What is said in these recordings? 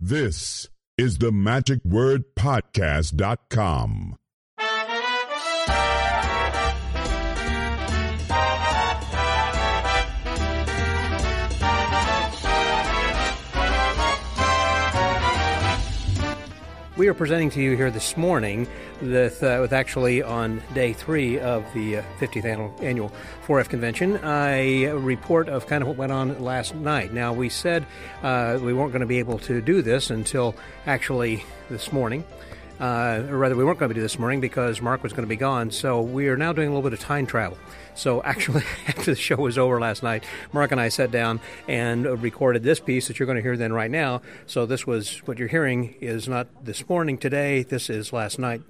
This is the Magic We are presenting to you here this morning with, uh, with actually on day three of the uh, 50th annual, annual 4F convention, a report of kind of what went on last night. Now, we said uh, we weren't going to be able to do this until actually this morning. Uh, or rather, we weren't going to do this morning because Mark was going to be gone. So we are now doing a little bit of time travel. So actually, after the show was over last night, Mark and I sat down and recorded this piece that you're going to hear then right now. So this was what you're hearing is not this morning today. This is last night,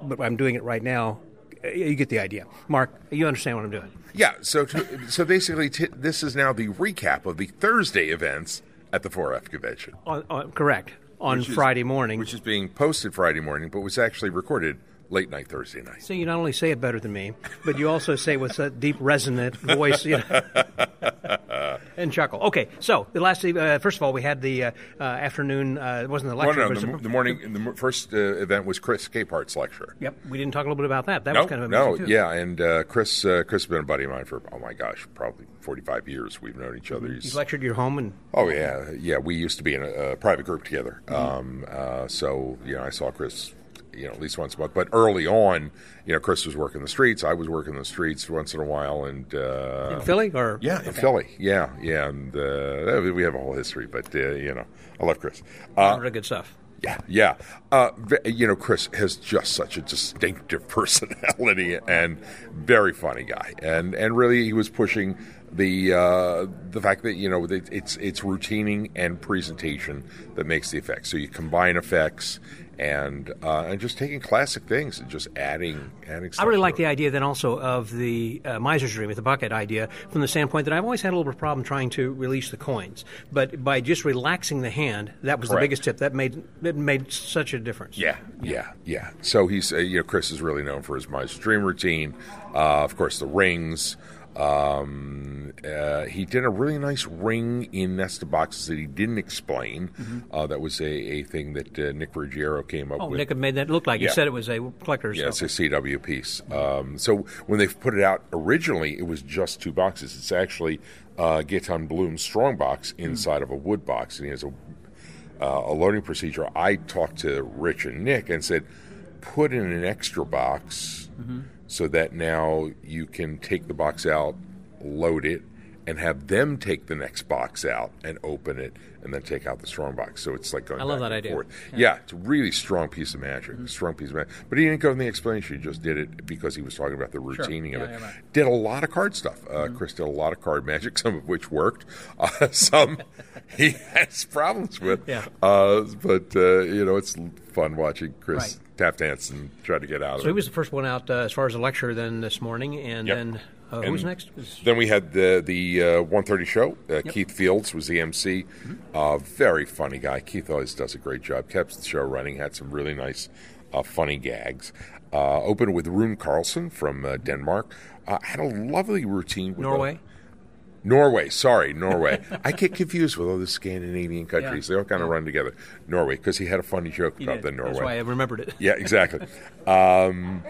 but I'm doing it right now. You get the idea, Mark. You understand what I'm doing? Yeah. So to, so basically, t- this is now the recap of the Thursday events at the 4F convention. Uh, uh, correct on which is- Friday morning. which is being posted Friday morning, but was actually recorded late night Thursday night. So you not only say it better than me, but you also say it with a deep, resonant voice, you know, and chuckle. Okay, so the last, uh, first of all, we had the uh, uh, afternoon. Uh, it wasn't the lecture. no, it was the, the morning, the first uh, event was Chris Capehart's lecture. Yep, we didn't talk a little bit about that. That No, was kind of no, too. yeah, and uh, Chris, uh, Chris has been a buddy of mine for oh my gosh, probably forty-five years. We've known each other. You He's, lectured your home, and oh yeah, yeah. We used to be in a, a private group together. Mm-hmm. Um, uh, so you know, I saw Chris, you know, at least once a month. But early on, you know, Chris was working the streets. I was working the streets once in a while, and uh, in Philly, or Yeah, in Philly. Yeah, yeah, and uh, we have a whole history. But uh, you know, I love Chris. Uh, really good stuff. yeah, yeah. Uh, you know, Chris has just such a distinctive personality and very funny guy, and and really he was pushing the uh, the fact that you know it's it's routining and presentation that makes the effects. So you combine effects and uh, and just taking classic things and just adding adding. I really like the idea then also of the uh, miser's dream with the bucket idea from the standpoint that I've always had a little bit of problem trying to release the coins, but by just relaxing the hand, that was the biggest tip. That made it made such a difference. Yeah, yeah, yeah. So he's uh, you know Chris is really known for his Mice Dream routine. Uh, of course, the rings. Um, uh, he did a really nice ring in Nesta boxes that he didn't explain. Uh, that was a, a thing that uh, Nick Ruggiero came up Oh, with. Nick made that look like you Yeah. said it was a collector's. Yeah, it's a CW piece. Um, so when they put it out originally, it was just two boxes. It's actually uh, Gaetan Bloom's strong box inside of a wood box, and he has a uh, a loading procedure. I talked to Rich and Nick and said, put in an extra box so that now you can take the box out, load it, and have them take the next box out and open it, and then take out the strong box. So it's like going. I love that idea. forth. Yeah. it's a really strong piece of magic. Strong piece of magic. But he didn't go in the explanation. He just did it because he was talking about the routining of Yeah, it. yeah, right. Did a lot of card stuff. Uh, Chris did a lot of card magic, some of which worked. Uh, some he has problems with. Yeah. Uh, but uh, you know, it's fun watching Chris Right. Tap dance and tried to get out of So he was the first one out uh, as far as the lecture then this morning, and Yep. then uh, who was next? Then we had the the uh, 130 show. Uh, Keith Fields was the MC. Mm-hmm. Uh, very funny guy. Keith always does a great job. Kept the show running. Had some really nice, uh, funny gags. Uh, opened with Rune Carlson from uh, Denmark. Uh, had a lovely routine. With Norway? Norway, sorry, Norway. I get confused with all the Scandinavian countries. They all kind of run together. Norway, because he had a funny joke He about did. the Norway. That's why I remembered it. Yeah, exactly. Um,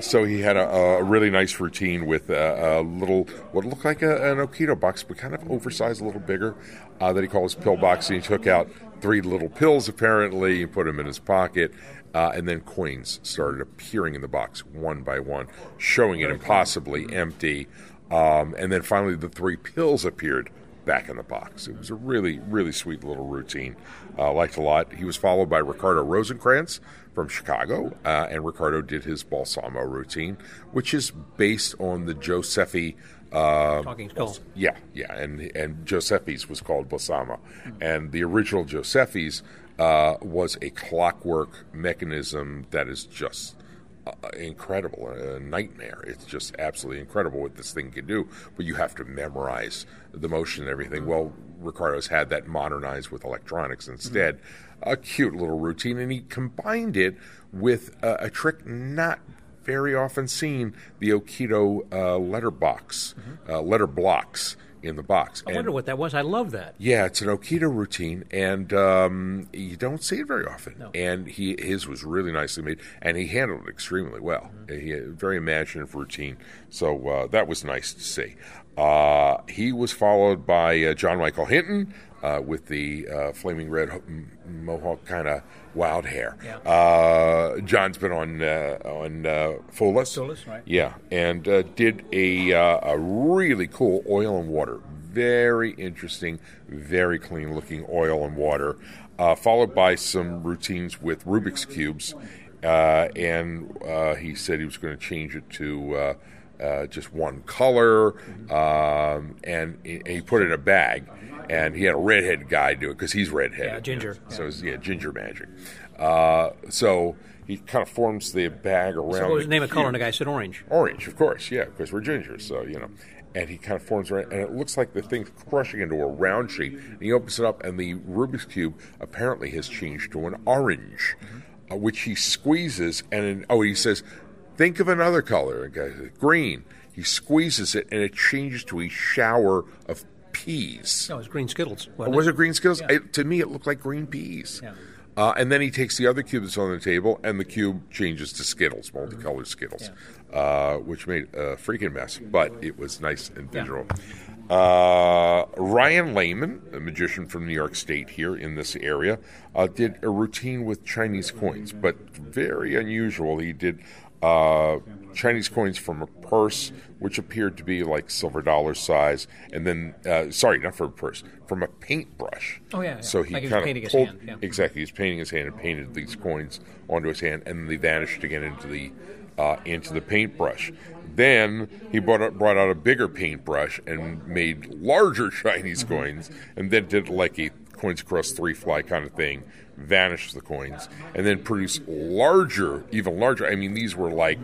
so he had a, a really nice routine with a, a little, what looked like a, an Okito box, but kind of oversized, a little bigger, uh, that he called his pill box. And he took out three little pills, apparently, and put them in his pocket. Uh, and then coins started appearing in the box one by one, showing it impossibly empty. Um, and then finally, the three pills appeared back in the box. It was a really, really sweet little routine. Uh, liked a lot. He was followed by Ricardo Rosenkranz from Chicago, uh, and Ricardo did his Balsamo routine, which is based on the Joseffy. Uh, Talking skull. yeah, yeah, and and Joseffy's was called Balsamo, and the original Joseffy's uh, was a clockwork mechanism that is just incredible, a nightmare. It's just absolutely incredible what this thing can do. But you have to memorize the motion and everything. Well, Ricardo's had that modernized with electronics instead. A cute little routine, and he combined it with a, a trick not very often seen: the Okito uh, letter box, uh, letter blocks in the box. I And- wonder what that was. I love that. yeah, it's an Okito routine, and um, you don't see it very often. No. And he his was really nicely made, and he handled it extremely well. Mm-hmm. He had a very imaginative routine, so uh, that was nice to see. Uh, he was followed by uh, John Michael Hinton uh, with the uh, flaming red mohawk kind of wild hair. Yeah. Uh, John's been on uh, on uh, right. Yeah, and uh, did a uh, a really cool oil and water. Very interesting, very clean looking oil and water, uh, followed by some routines with Rubik's cubes, uh, and uh, he said he was going to change it to. Uh, just one color, um, and he, he put it in a bag. And he had a redhead guy do it because he's redheaded. Yeah, ginger. So it's, yeah, ginger magic. Uh, so he kind of forms the bag around. So what was the the name of color? And the guy said orange. Orange, of course, yeah, because we're ginger, so you know. And he kind of forms around, and it looks like the thing's crushing into a round shape. And he opens it up, and the Rubik's cube apparently has changed to an orange, uh, which he squeezes, and then, oh, he says, "Think of another color." And the guy says, green. He squeezes it, and it changes to a shower of peas. No, it was green Skittles. Wasn't was it? it green Skittles? It, to me, it looked like green peas. Yeah. Uh, and then he takes the other cube that's on the table, and the cube changes to Skittles, multicolored Skittles, uh, which made a freaking mess. But it was nice and visual. Uh, Ryan Lehman, a magician from New York State here in this area, uh, did a routine with Chinese coins, but very unusual. He did uh, Chinese coins from a purse, which appeared to be like silver dollar size, and then uh, sorry, not from a purse, from a paintbrush. Oh, yeah, yeah. So he Like kind painting of his pulled hand, yeah. exactly. He's painting his hand and painted these coins onto his hand, and then they vanished again into the uh, into the paintbrush. Then he brought out, brought out a bigger paintbrush and made larger Chinese Mm-hmm. coins, and then did like a coins across three fly kind of thing, vanish the coins, and then produce larger, even larger. I mean, these were like.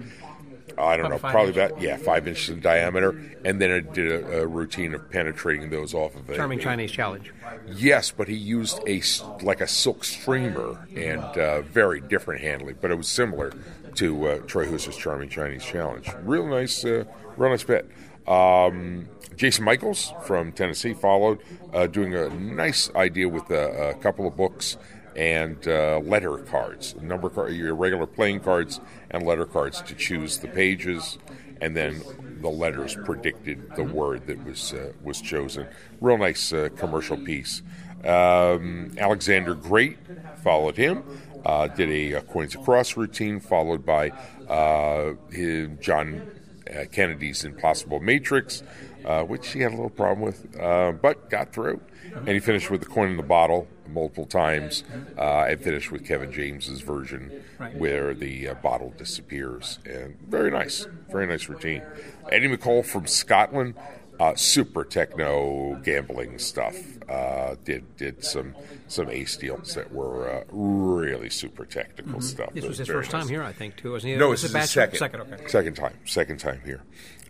I don't About know, probably inches. about yeah, five inches in diameter, and then it did a, a routine of penetrating those off of it. Charming Chinese challenge. Yes, but he used a like a silk streamer and uh, very different handling, but it was similar to uh, Troy Hooser's Charming Chinese Challenge. Real nice, uh, real nice bit. Um, Jason Michaels from Tennessee followed, uh, doing a nice idea with a, a couple of books and uh, letter cards, number card, your regular playing cards and letter cards to choose the pages, and then the letters predicted the word that was uh, was chosen. Real nice uh, commercial piece. Um, Alexander Great followed him. Uh, did a, uh coins across routine, followed by uh, his, John uh, Kennedy's Impossible Matrix, uh, which he had a little problem with, uh, but got through. And he finished with the coin in the bottle multiple times, uh, and finished with Kevin James's version, where the uh, bottle disappears. And very nice, very nice routine. Eddie McColl from Scotland, uh, super techno gambling stuff. Uh, did did some some ace deals that were uh, really super technical stuff. Mm-hmm. This was his first time here, I think, too, wasn't he? No, was this is it his second. Second, okay. Second time. Second time here.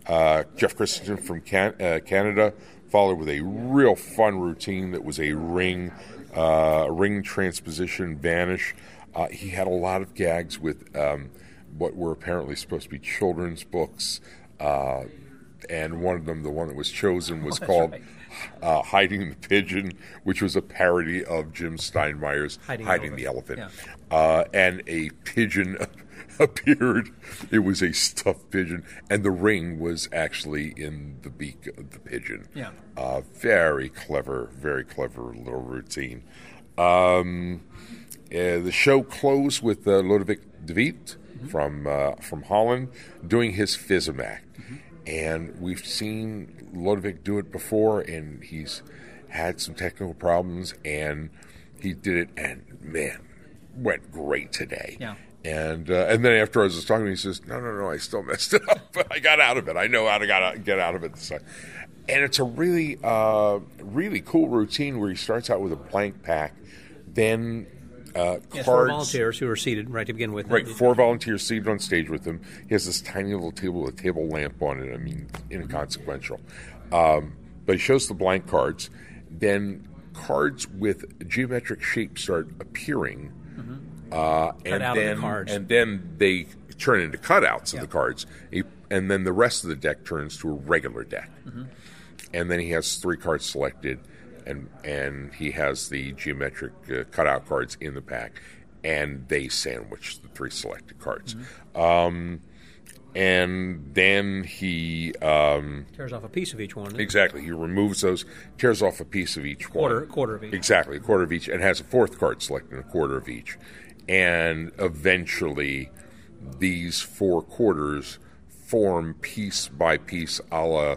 Uh, Jeff Christensen from Can- uh, Canada followed with a real fun routine that was a ring, uh, ring transposition vanish. Uh, he had a lot of gags with um, what were apparently supposed to be children's books. Uh, and one of them, the one that was chosen, was called right. uh, Hiding the Pigeon, which was a parody of Jim Steinmeyer's Hiding Hiding, the the Elephant. Elephant. Uh, and a pigeon appeared. It was a stuffed pigeon, and the ring was actually in the beak of the pigeon. Yeah. Uh, very clever, very clever little routine. Um, uh, the show closed with uh, Ludovic de Wiet from uh, from Holland doing his Fizzimac, and we've seen Ludovic do it before, and he's had some technical problems, and he did it, and man, went great today. Yeah. And uh, and then after I was talking to him, he says, "No, no, no, I still messed it up, but I got out of it. I know how to out, get out of it." this time." And it's a really, uh, really cool routine where he starts out with a blank pack, then uh, Yes, four volunteers who are seated right to begin with. Right, four volunteers seated on stage with him. He has this tiny little table with a table lamp on it. I mean, inconsequential. Um, but he shows the blank cards. Then cards with geometric shapes start appearing, uh, and Mm-hmm. the then cards. and then they turn into cutouts of the cards. And then the rest of the deck turns to a regular deck. Mm-hmm. and then he has three cards selected, and and he has the geometric uh, cutout cards in the pack, and they sandwich the three selected cards. Um, and then he um, Tears off a piece of each one. exactly he removes those, tears off a piece of each Quarter- one, quarter of each. exactly a quarter of each, and has a fourth card selected, a quarter of each, and eventually these four quarters form piece by piece, a la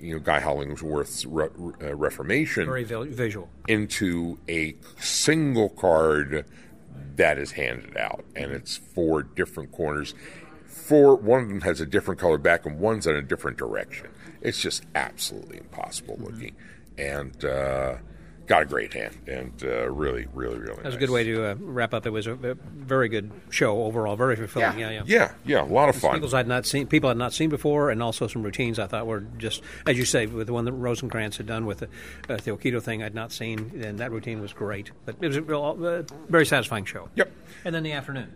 you know Guy Hollingworth's Re- uh, Reformation Very vi- visual. into a single card that is handed out, and it's four different corners. Four, one of them has a different color back, and one's in a different direction. It's just absolutely impossible looking, and uh, got a great hand, and uh, really, really, really. That was a good way to uh, wrap up. It was a, a very good show overall. Very fulfilling. Yeah, yeah. yeah, yeah, a lot of fun. People I'd not seen, people I'd not seen before, and also some routines I thought were just, as you say, with the one that Rosenkranz had done with the, uh, the Okito thing, I'd not seen, and that routine was great. But it was a real, uh, very satisfying show. Yep. And then the afternoon.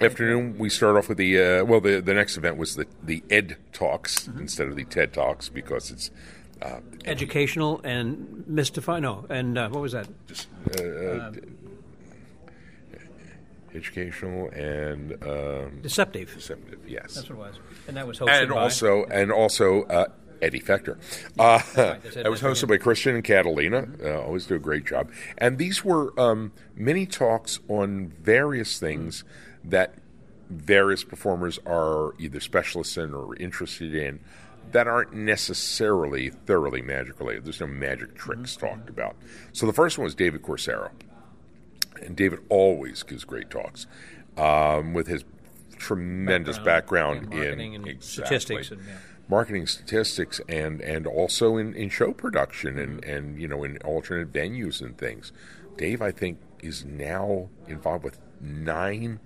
Afternoon, we start off with the uh, well. The, the next event was the the Ed Talks instead of the TED Talks because it's uh, Educational and mystify. No, and uh, what was that? just uh, uh, educational and um, Deceptive. deceptive. Yes, That's what it was. And that was hosted and by. also and also uh, Eddie Fechter. Uh, there's Ed that was hosted by Christian and Catalina. Uh, always do a great job. And these were um, mini talks on various things that various performers are either specialists in or interested in. That aren't necessarily thoroughly magic related. There's no magic tricks Mm-hmm. talked about. So the first one was David Corsaro and David always gives great talks um, with his tremendous background, Background, in and exactly, statistics and, yeah. marketing statistics, and and also in, in show production and and you know in alternate venues and things. Dave, I think, is now involved with nine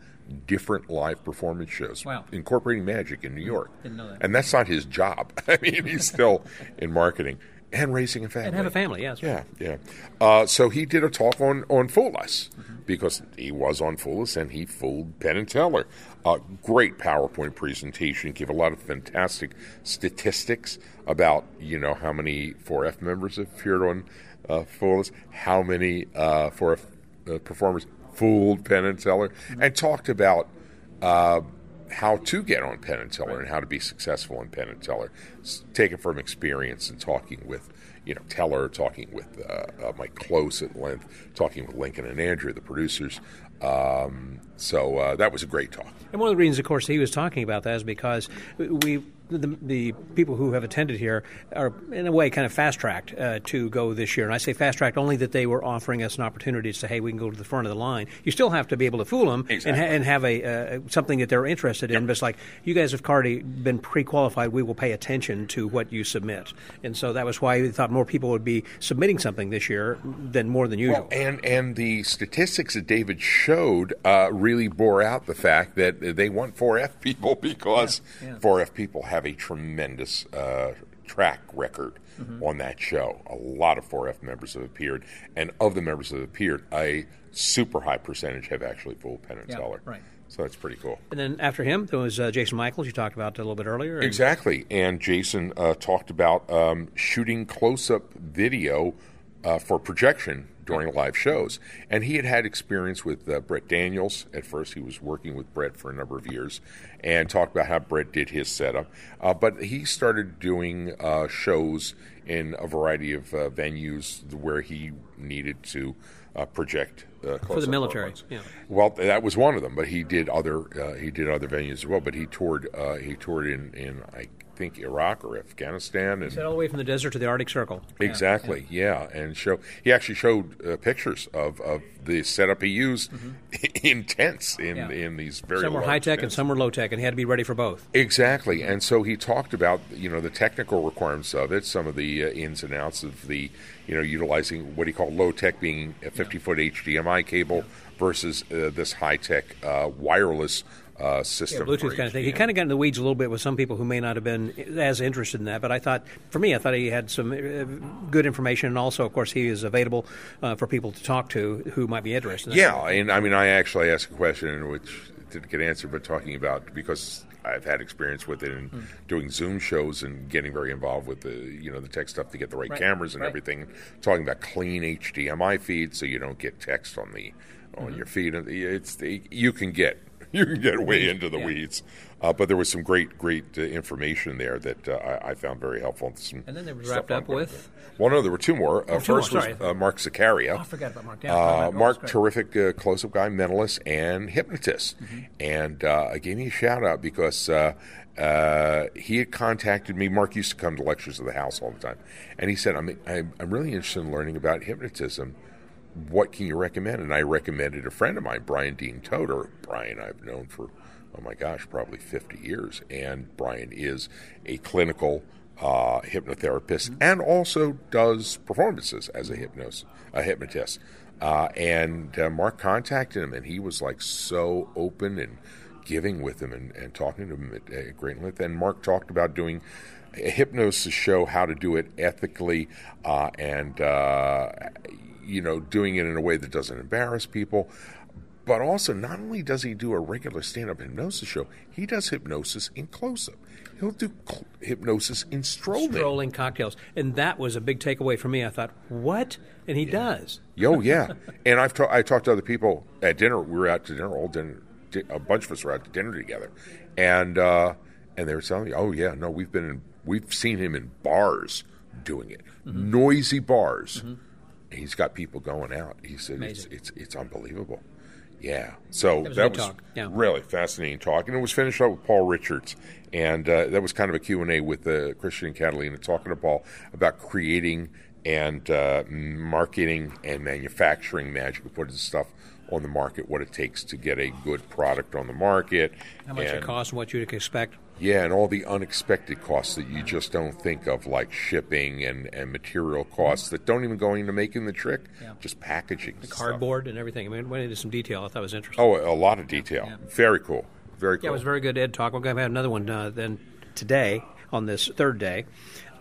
different live performance shows, Wow. incorporating magic in New York. Didn't know that. And that's not his job. I mean, he's still in marketing and raising a family and have a family, yes. yeah, yeah. Uh, so he did a talk on on Fool Us Mm-hmm. because he was on Fool Us and he fooled Penn and Teller. Uh, great PowerPoint presentation. Gave a lot of fantastic statistics about you know how many 4F members have appeared on uh, Fool Us, how many uh, 4F uh, performers fooled Penn and Teller, Mm-hmm. and talked about. Uh, how to get on Penn and Teller and how to be successful in Penn and Teller, taken from experience and talking with you know Teller, talking with uh, uh, Mike Close at length, talking with Lincoln and Andrew, the producers. Um, so uh, that was a great talk. And one of the reasons, of course, he was talking about that is because we, the, the people who have attended here are, in a way, kind of fast tracked uh, to go this year. And I say fast tracked only that they were offering us an opportunity to say, hey, we can go to the front of the line. You still have to be able to fool them and, ha- and have a uh, something that they're interested in. But it's like, you guys have already been pre qualified. We will pay attention to what you submit. And so that was why we thought more people would be submitting something this year than more than usual. And and the statistics that David showed uh, really bore out the fact that they want 4F people because Yeah, yeah. 4F people have a tremendous uh, track record Mm-hmm. on that show. A lot of 4F members have appeared, and of the members that have appeared, a super high percentage have actually fooled Penn and Yeah, Teller. right. So that's pretty cool. and then after him, there was uh, Jason Michaels, you talked about a little bit earlier. and- Exactly. And Jason uh, talked about um, shooting close up video uh, for projection during live shows. And he had had experience with uh, Brett Daniels. At first, he was working with Brett for a number of years and talked about how Brett did his setup. Uh, but he started doing uh, shows in a variety of uh, venues where he needed to uh, project uh, close-up military, yeah. Well, that was one of them, but he did other uh, he did other venues as well. But he toured uh, he toured in, in I think Iraq or Afghanistan and all the way from the desert to the Arctic Circle. Yeah, exactly yeah. and show he actually showed uh, pictures of, of the setup he used in tents in Mm-hmm. Yeah. in these very Some were high tech and some were low tech, and he had to be ready for both. Exactly, and so he talked about you know the technical requirements of it, some of the uh, ins and outs of the you know utilizing what he called low tech, being a 50 foot HDMI cable versus uh, this high tech uh, wireless uh, Yeah, system. Bluetooth for kind of thing. He kind of got in the weeds a little bit with some people who may not have been as interested in that. But I thought, for me, I thought he had some uh, good information, and also, of course, he is available uh, for people to talk to who might be interested. in that. Yeah, and I mean, I actually asked a question which didn't get answered, but talking about because I've had experience with it in Hmm. doing Zoom shows and getting very involved with the you know the tech stuff to get the right, Right, cameras and right. everything. Talking about clean HDMI feeds so you don't get text on the Mm-hmm. on your feed. It's the, you can get you can get way into the yeah. weeds. Uh, but there was some great, great uh, information there that uh, I, I found very helpful. Some And then they were wrapped up with-. Well, no, there were two more. Uh, Oh, two more, first was uh, Mark Zakaria. Oh, I forgot about Mark. Yeah, Uh, Mark, terrific uh, close-up guy, mentalist, and hypnotist, and uh, I gave me a shout out because uh, uh, he had contacted me. Mark used to come to lectures at the house all the time, and he said, "I'm I'm, I'm really interested in learning about hypnotism. What can you recommend?" And I recommended a friend of mine, Brian Dean Toder. Brian, I've known for oh my gosh, probably 50 years, and Brian is a clinical uh, hypnotherapist and also does performances as a hypnos a hypnotist. Uh, and uh, Mark contacted him, and he was like so open and giving with him and, and talking to him at, at great length. And Mark talked about doing a hypnosis show, how to do it ethically, uh, and uh, you know, doing it in a way that doesn't embarrass people. But also, not only does he do a regular stand-up hypnosis show, he does hypnosis in close-up. He'll do cl- hypnosis in strolling. Strolling cocktails, and that was a big takeaway for me. I thought, what? And he does. Yo, yeah. and I've ta- I talked to other people at dinner. We were out to dinner, all dinner. di- A bunch of us were out to dinner together, and uh, and they were telling me, "Oh yeah, no, we've been in, we've seen him in bars doing it, Mm-hmm. noisy bars. He's got people going out. He said it's, Amazing. it's it's unbelievable." Yeah, so was that was yeah. really fascinating talk, and it was finished up with Paul Richards, and uh, that was kind of a Q and A with uh, Christian and Catalina talking to Paul about creating and uh, marketing and manufacturing magic, putting stuff on the market, what it takes to get a good product on the market, How much it costs and what you'd expect. Yeah, and all the unexpected costs that you just don't think of, like shipping and, and material costs that don't even go into making the trick, Yeah. just packaging. The Cardboard and everything. I mean, went into some detail. I thought it was interesting. Oh, a lot of detail. Very cool. Very cool. Yeah, it was very good Ed talk. We're going to have another one uh, then today on this third day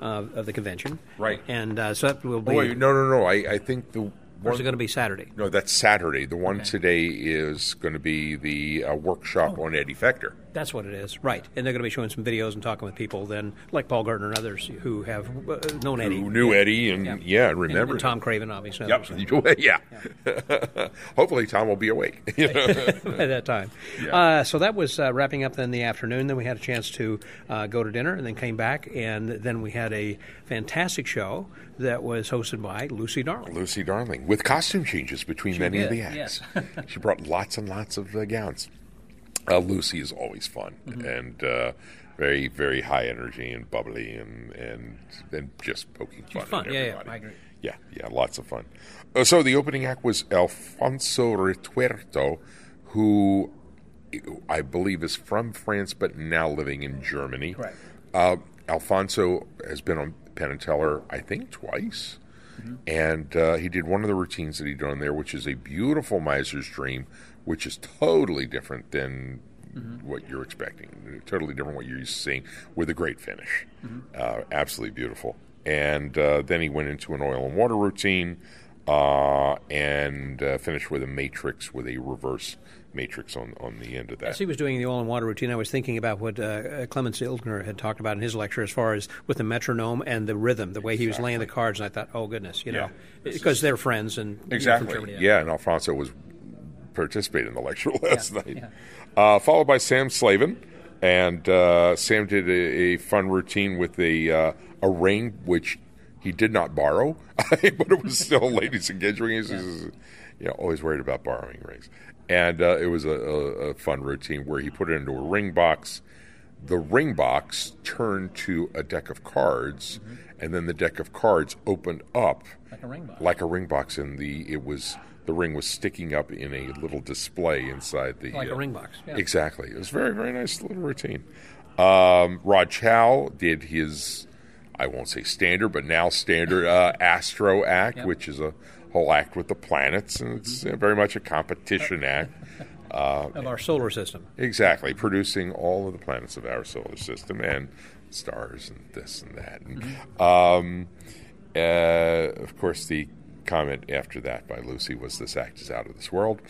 uh, of the convention. Right. And uh, so that will be. Oh, wait, no, no, no. I, I think the Or is it going to be Saturday? no, that's Saturday. The one today is going to be the uh, workshop Oh. on Eddie Fechter. That's what it is, right? And they're going to be showing some videos and talking with people then, like Paul Gertner and others who have uh, known Eddie. Who knew Eddie and Yeah. yeah, remember and Tom Craven, obviously. Yep. others. yeah. Hopefully, Tom will be awake. You know? at that time. Uh, so that was uh, wrapping up then the afternoon. Then we had a chance to uh, go to dinner and then came back. And then we had a fantastic show that was hosted by Lucy Darling. Lucy Darling with costume changes between many of the acts. yes. she brought lots and lots of uh, gowns. Uh, Lucy is always fun Mm-hmm. and uh, very, very high energy and bubbly and and, and just poking fun. at fun. Yeah, yeah. I agree. Yeah, yeah, lots of fun. Uh, so the opening act was Alfonso Rituerto, who I believe is from France but now living in Germany. Uh, Alfonso has been on Penn and Teller, I think, twice. And uh, he did one of the routines that he done there, which is a beautiful miser's dream, which is totally different than what you're expecting. Totally different what you're used to seeing, with a great finish. Uh, absolutely beautiful. And uh, then he went into an oil and water routine uh, and uh, finished with a matrix with a reverse matrix on, on the end of that. As he was doing the oil and water routine, I was thinking about what uh, Clemens Ilgner had talked about in his lecture as far as with the metronome and the rhythm, the way he was laying the cards. And I thought, oh, goodness, you know, Yeah. This because they're friends and you know, from Exactly. Germany, yeah. and Alfonso was participating in the lecture last night. Uh, followed by Sam Slavin, and uh, Sam did a, a fun routine with a uh, a ring which he did not borrow, but it was still ladies' engagement rings. He's, You know, always worried about borrowing rings, and uh, it was a, a, a fun routine where he put it into a ring box. The ring box turned to a deck of cards, and then the deck of cards opened up Like a ring box. like a ring box, and the it was the ring was sticking up in a little display inside the Like a uh, ring box, yeah. Exactly, it was very very nice little routine. Um, Rod Chow did his, I won't say standard, but now standard uh, Astro act, Yep. which is a whole act with the planets, and it's uh, very much a competition act. of our solar system. Exactly, producing all of the planets of our solar system and stars and this and that. And, um, uh, of course, the comment after that by Lucy was, "This act is out of this world."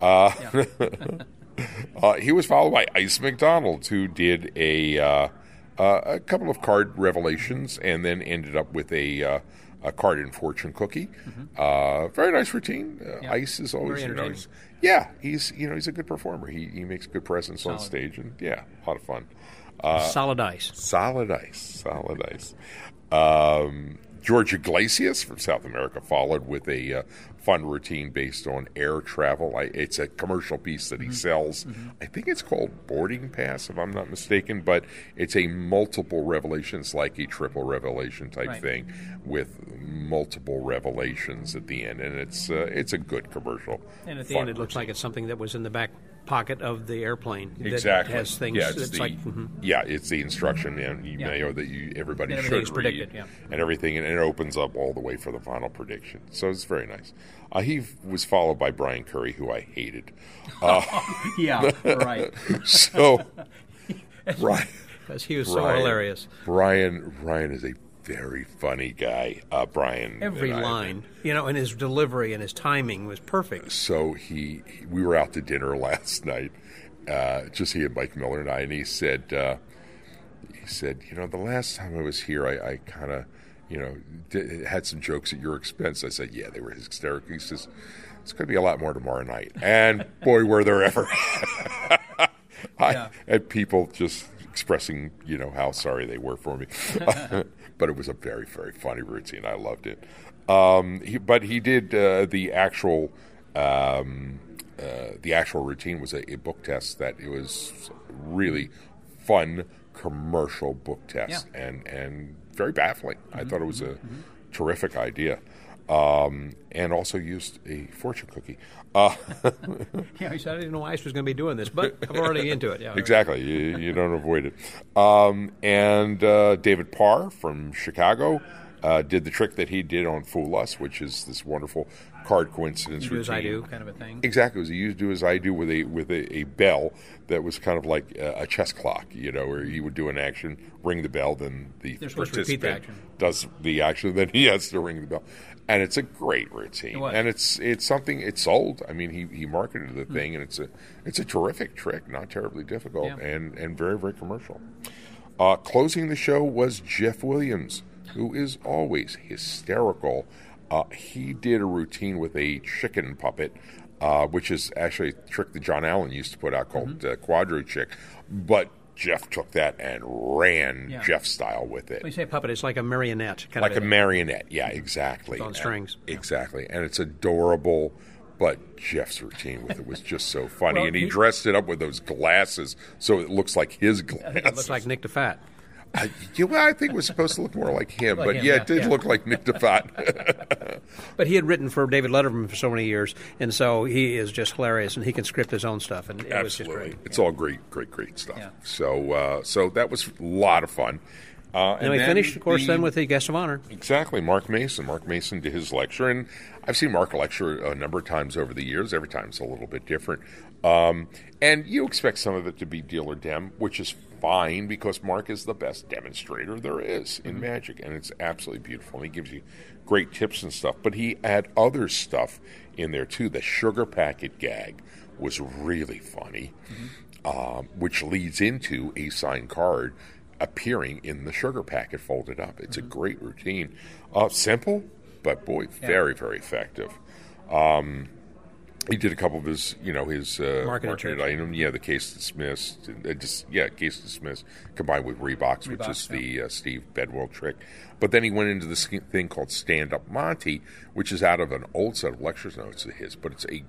Uh, Uh, he was followed by Ice McDonald, who did a uh, uh, a couple of card revelations, and then ended up with a. Uh, a card and fortune cookie, uh, very nice routine. Uh, Yeah. Ice is always, Very you know, he's- yeah, he's you know he's a good performer. He he makes good presence on stage, and yeah, a lot of fun. Solid ice. Solid ice, solid ice. Um, George Iglesias from South America followed with a uh, fun routine based on air travel. I, it's a commercial piece that he sells. I think it's called Boarding Pass, if I'm not mistaken, but it's a multiple revelations, like a triple revelation type Right. thing, with multiple revelations at the end, and it's uh, it's a good commercial. And at the end, it looks like it's something that was in the back pocket of the airplane. That exactly has things. Yeah, it's that's the, like, mhm. yeah, it's the instruction, and you Yeah. know that you everybody should read predicted, yeah. and everything, and it opens up all the way for the final prediction. So it's very nice. Uh, he was followed by Brian Curry, who I hated. yeah, right. So right. Because he was so hilarious. Brian, Brian is a very funny guy. Uh, Brian, Every and I- line, you know, and his delivery and his timing was perfect. so he, he- we were out to dinner last night, uh, just he and Mike Miller and I, and he said, uh, he said, you know, the last time I was here, I, I kind of, you know, had some jokes at your expense. I said, yeah, they were hysterical. He says, it's going to be a lot more tomorrow night, and boy, were there ever. I, Yeah. and people just expressing, you know, how sorry they were for me. but it was a very, very funny routine. I loved it. Um, he, but he did uh, the actual, um, uh, the actual routine was a, a book test that it was really fun commercial book test Yeah. and and very baffling. I thought it was a terrific idea. Um, and also used a fortune cookie. Uh, Yeah, I didn't know Ice was going to be doing this, but I'm already into it. Yeah, Exactly. You, you don't avoid it. Um, and uh, David Parr from Chicago uh, did the trick that he did on Fool Us, which is this wonderful card coincidence You do as I routine. do, kind of a thing. Exactly. It was he used to do as I do with a with a, a bell that was kind of like a, a chess clock, you know, where he would do an action, ring the bell, then the They're repeat the participant action. does the action, then he has to ring the bell, and it's a great routine, It and it's it's something it's sold. I mean, he, he marketed Hmm. the thing, and it's a it's a terrific trick, not terribly difficult, Yeah. and and very very commercial. Uh, closing the show was Jeff Williams, who is always hysterical. Uh, he did a routine with a chicken puppet, uh, which is actually a trick that John Allen used to put out called Mm-hmm. uh, Quadro Chick. But Jeff took that and ran Yeah. Jeff style with it. When you say puppet, it's like a marionette, kind Like of a marionette, yeah, exactly. on And- strings. exactly, and it's adorable. But Jeff's routine with it was just so funny, Well, and he, he- dressed it up with those glasses so it looks like his glasses. It looks like Nick Diffatte. I, yeah, well, I think it was supposed to look more like him, Like but him, yeah, yeah, it did yeah. look like Nick Diffatte. But he had written for David Letterman for so many years, and so he is just hilarious, and he can script his own stuff, and it was just Absolutely, great. it's all great, great, great stuff. Yeah. So, uh, so that was a lot of fun. Uh, And we then finished, of course, the- then with the guest of honor. Exactly, Mark Mason. Mark Mason did his lecture, and I've seen Mark lecture a number of times over the years. Every time it's a little bit different, um, and you expect some of it to be deal or dem, which is fine because Mark is the best demonstrator there is in magic, and it's absolutely beautiful. And he gives you great tips and stuff, but he had other stuff in there too. The sugar packet gag was really funny, um, which leads into a signed card appearing in the sugar packet folded up. It's a great routine. Uh, simple, but boy, very, very effective. Um, he did a couple of his, you know, his uh, Marketing marketed item. Yeah, the case dismissed. Uh, just yeah, case dismissed combined with Reeboks, which is the uh, Steve Bedwell trick. But then he went into this thing called Stand Up Monty, which is out of an old set of lectures notes of his, but it's a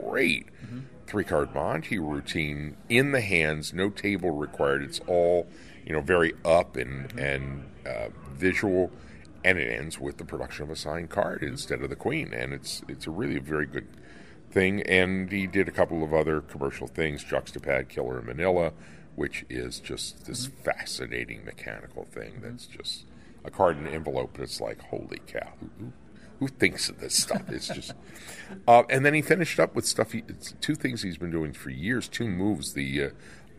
great Mm-hmm. three card Monty routine in the hands, no table required. It's all you know, very up and Mm-hmm. and uh, visual, and it ends with the production of a signed card instead of the queen, and it's it's a really very good thing. And he did a couple of other commercial things, Juxtapad Killer in Manila, which is just this Mm-hmm. fascinating mechanical thing that's just a card in an envelope It's like, holy cow, who, who, who thinks of this stuff? It's just. uh, and then he finished up with stuff. He, it's two things he's been doing for years. Two moves. The uh,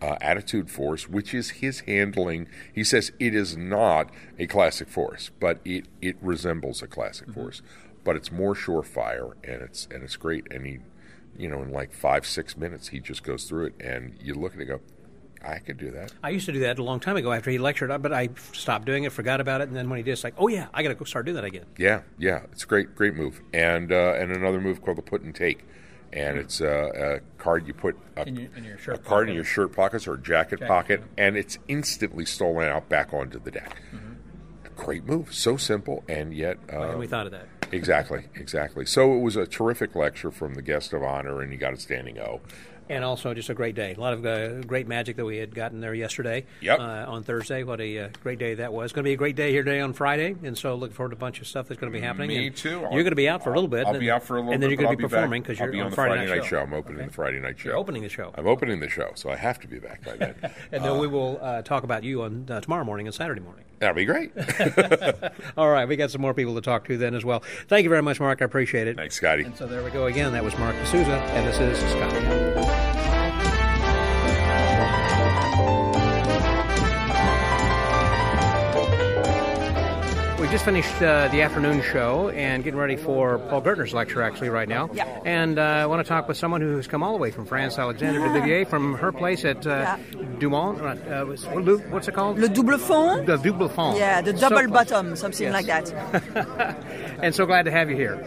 uh, attitude force, which is his handling. He says it is not a classic force, but it it resembles a classic force, but it's more surefire and it's and it's great. And he you know, in like five, six minutes, he just goes through it, and you look at it go, I could do that. I used to do that a long time ago after he lectured, but I stopped doing it, forgot about it, and then when he did, it's like, oh yeah, I got to go start doing that again. Yeah, yeah, it's a great, great move. And uh, and another move called the put and take, and it's uh, a card you put a, In your- in your shirt a card in your shirt pockets or jacket, Jacket, pocket, yeah. and it's instantly stolen out back onto the deck. A great move, so simple, and yet uh, And we thought of that. exactly, exactly. So it was a terrific lecture from the guest of honor, and you got a standing O. And also just a great day. A lot of uh, great magic that we had gotten there yesterday. Yep. Uh, on Thursday. What a uh, great day that was. Going to be a great day here today on Friday. And so looking forward to a bunch of stuff that's going to be happening. Me And too. You're going to be out for a little bit. I'll and be then- out for a little And then you're going to be I'll performing because I'll you're be on on the Friday, Friday night show. I'm opening Okay. the Friday night show. You're opening the show. I'm opening the show, so I have to be back by then. And then we will uh, talk about you on uh, tomorrow morning and Saturday morning. That'll be great. All right, we got some more people to talk to then as well. Thank you very much, Mark. I appreciate it. Thanks, Scotty. And so there we go again. That was Marc DeSouza, and this is Scott. Just finished uh, the afternoon show and getting ready for Paul Gertner's lecture actually right now. Yeah. And uh, I want to talk with someone who's come all the way from France, Alexandra Duvivier, from her place at uh, Dumont. Uh, what's- it called? Le double fond? The Double Fond. Yeah, the double close. bottom, something Yes. like that. And so glad to have you here.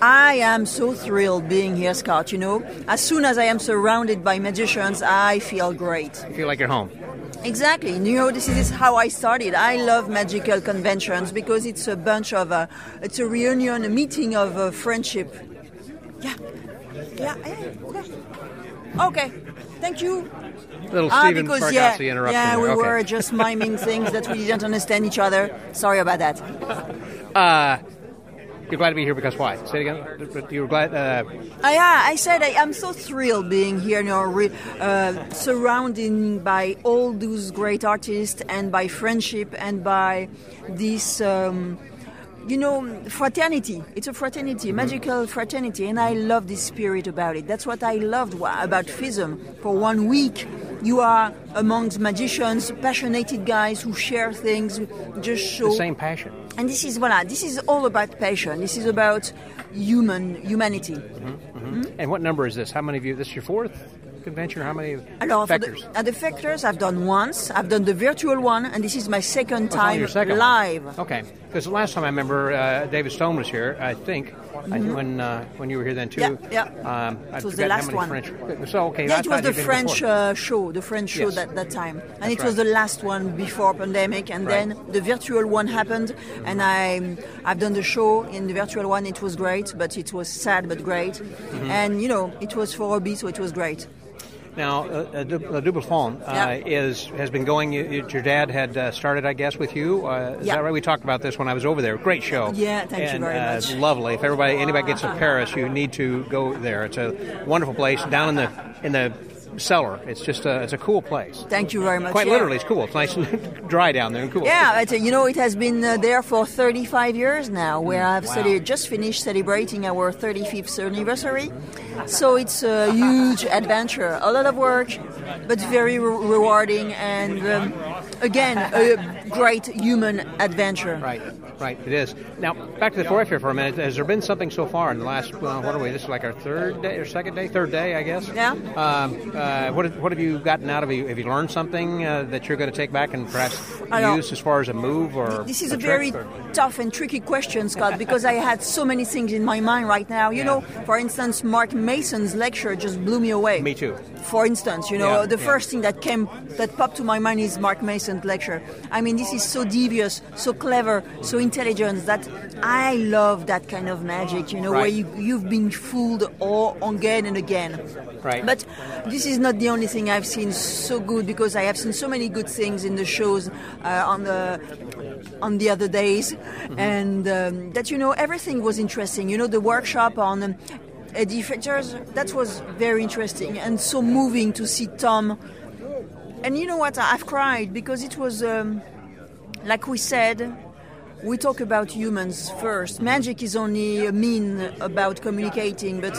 I am so thrilled being here, Scott. You know, as soon as I am surrounded by magicians, I feel great. I feel like you're home. Exactly. You know, this is how I started. I love magical conventions because it's a bunch of, uh, it's a reunion, a meeting of uh, friendship. Yeah. Yeah. yeah. Okay. Thank you. Little Ah, Stephen because Fargassi yeah, interrupted yeah, we Okay. were just miming things that we didn't understand each other. Sorry about that. Uh, you're glad to be here because why? Say it again. You were glad. Uh, Uh, yeah, I said I, I'm so thrilled being here, you know, uh, surrounded by all those great artists and by friendship and by this, um, you know, fraternity. It's a fraternity, magical fraternity, and I love this spirit about it. That's what I loved about FISM. For one week, you are amongst magicians, passionate guys who share things, just show the same passion. and this is voilà, this is all about passion. This is about human humanity. Mm-hmm, mm-hmm. And what number is this? How many of you? This is your fourth convention? How many Alors, for vectors? the, at the Factors, I've done once. I've done the virtual one, and this is my second It's time second one. live. Okay, because the last time I remember, uh, David Stone was here. I think I, when uh, when you were here then too. Mm-hmm. Yeah, yeah. Um, It was the last one. French. So okay, Yeah, it was the French uh, show, the French show Yes. that, that time, and That's it was right. the last one before pandemic, and Right. then the virtual one happened, and I I've done the show in the virtual one. It was great, but it was sad but great, Mm-hmm. and you know it was for a bit, so it was great. Now, uh, uh, uh, Double Fond uh, is has been going. You, you- your dad had uh, started, I guess, with you. Uh, is that right? We talked about this when I was over there. Great show. Yeah, thank you very uh, much. Lovely. If everybody, anybody gets to Paris, you need to go there. It's a wonderful place down in the in the cellar. It's just a, it's a cool place. Thank you very much. Quite Yeah. literally, it's cool. It's nice and dry down there and cool. Yeah, uh, you know, it has been uh, there for 35 years now, where I've wow. cele- just finished celebrating our 35th anniversary. So it's a huge adventure, a lot of work, but very re- rewarding, and um, again, a great human adventure. Right, right, it is. Now, back to the 4F here for a minute. Has there been something so far in the last, well, what are we, this is like our third day or second day? Third day, I guess? Yeah. Um, uh, what, have, what have you gotten out of it? Have you learned something uh, that you're going to take back and perhaps use as far as a move or This is a a very or- tough and tricky question, Scott, because I had so many things in my mind right now. You know, for instance, Mark Mason's lecture just blew me away. Me too. For instance, you know, Yeah, the yeah. first thing that came, that popped to my mind is Mark Mason's lecture. I mean, this is so devious, so clever, so intelligent that I love that kind of magic, you know, where you, you've been fooled all again and again. Right. But this is not the only thing I've seen so good because I have seen so many good things in the shows uh, on the on the other days, and um, that you know everything was interesting. You know the workshop on. Um, Eddie that was very interesting and so moving to see Tom. And you know what? I've cried because it was, um, like we said, we talk about humans first. Magic is only a mean about communicating, but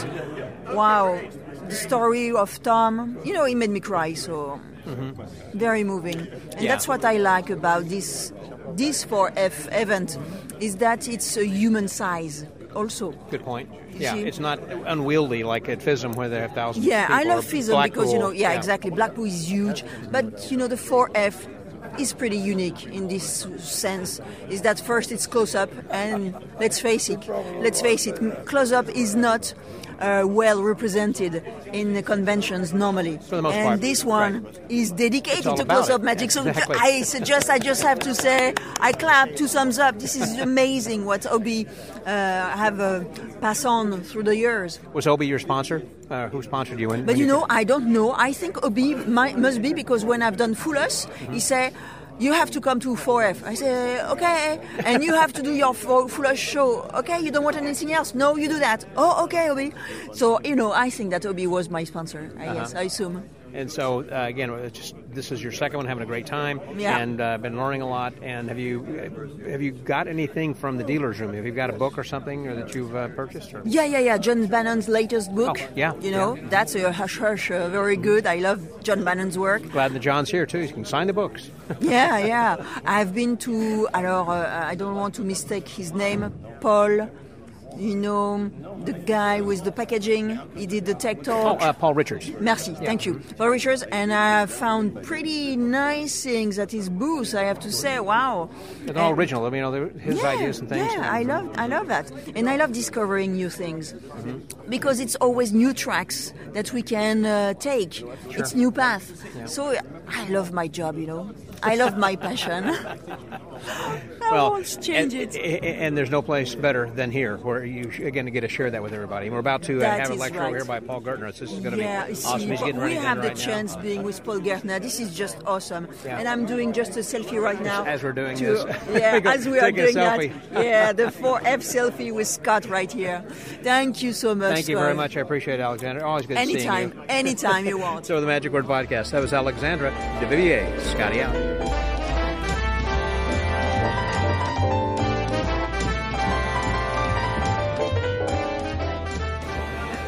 wow, the story of Tom, you know, it made me cry. So very moving, and Yeah. that's what I like about this this 4F event is that it's a human size. Also. Good point. Yeah, see? it's not unwieldy like at FISM where they have thousands. Yeah, I love FISM because you know, Blackpool. yeah, exactly. Blackpool is huge, but you know the 4F is pretty unique in this sense. Is that first it's close up, and let's face it, let's face it, close up is not. Uh, well represented in the conventions normally, For the most and part, this one is dedicated to close-up it. magic. So Exactly. I suggest, I just have to say, I clap two thumbs up. This is amazing what Obie uh, have uh, passed on through the years. Was Obie your sponsor? Uh, who sponsored you? When, But when you know, I don't know. I think Obie might, must be because when I've done Fool Us, he say, you have to come to 4F. I say, okay. And you have to do your Fool Us show. Okay, you don't want anything else? No, you do that. Oh, okay, Obie. So, you know, I think that Obie was my sponsor. I uh-huh. guess, I assume. And so uh, again, it's just this is your second one, having a great time, Yeah. and uh, been learning a lot. And have you have you got anything from the dealers room? Have you got a book or something or that you've uh, purchased? Or? Yeah, yeah, yeah. John Bannon's latest book. Oh, yeah, You know, yeah. that's a hush hush, uh, very good. I love John Bannon's work. Glad that John's here too. You can sign the books. yeah, yeah. I've been to. Alors, uh, I don't want to mistake his name. Paul. You know the guy with the packaging. He did the tech Oh, talk. uh, Paul Richards. Merci, thank you, Paul Richards. And I found pretty nice things at his booth. I have to say, wow. It's all original. I mean, you know, his yeah, ideas and things. Yeah, I love, I love that, and I love discovering new things Mm-hmm. because it's always new tracks that we can uh, take. It's new path. So I love my job, you know. I love my passion. I well, won't change and, it. and- there's no place better than here, where you sh- again to get to share that with everybody. And we're about to uh, That have a lecture right. here by Paul Gertner. This is going to yeah, be awesome. He's getting we ready to have the right chance now. being with Paul Gertner. This is just awesome, Yeah. and I'm doing just a selfie right now. As we're doing to- this. yeah, Go- as we are doing that. Yeah, the 4F selfie with Scott right here. Thank you so much. Thank you very much. I appreciate it, Alexander. Always good seeing Anytime, you. anytime you want. So the Magic Word Podcast. That was Alexandra Duvivier. Scotty out.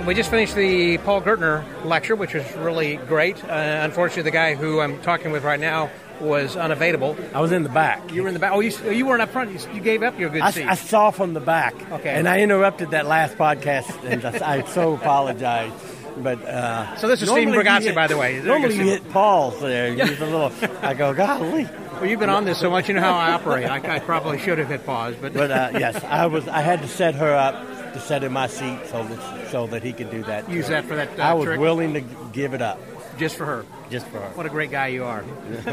We just finished the Paul Gertner lecture, which was really great. Uh, unfortunately, the guy who I'm talking with right now was unavailable. I was in the back. You were in the back. Oh, you, you weren't up front. You, you gave up your good I, seat. I saw from the back. Okay. And I interrupted that last podcast, and I, I so apologize. But uh, So this is Stephen normally Bargatze, hit- by the way. Normally you hit pause there. He's a little. I go, golly. well, you've been on this so much, you know how I operate. I, I probably should have hit pause, but, But uh, yes, I was. I had to set her up to set in my seat so that so that he could do that. use that for that uh, I was trick willing to give it up just for her. just for her. What a great guy you are.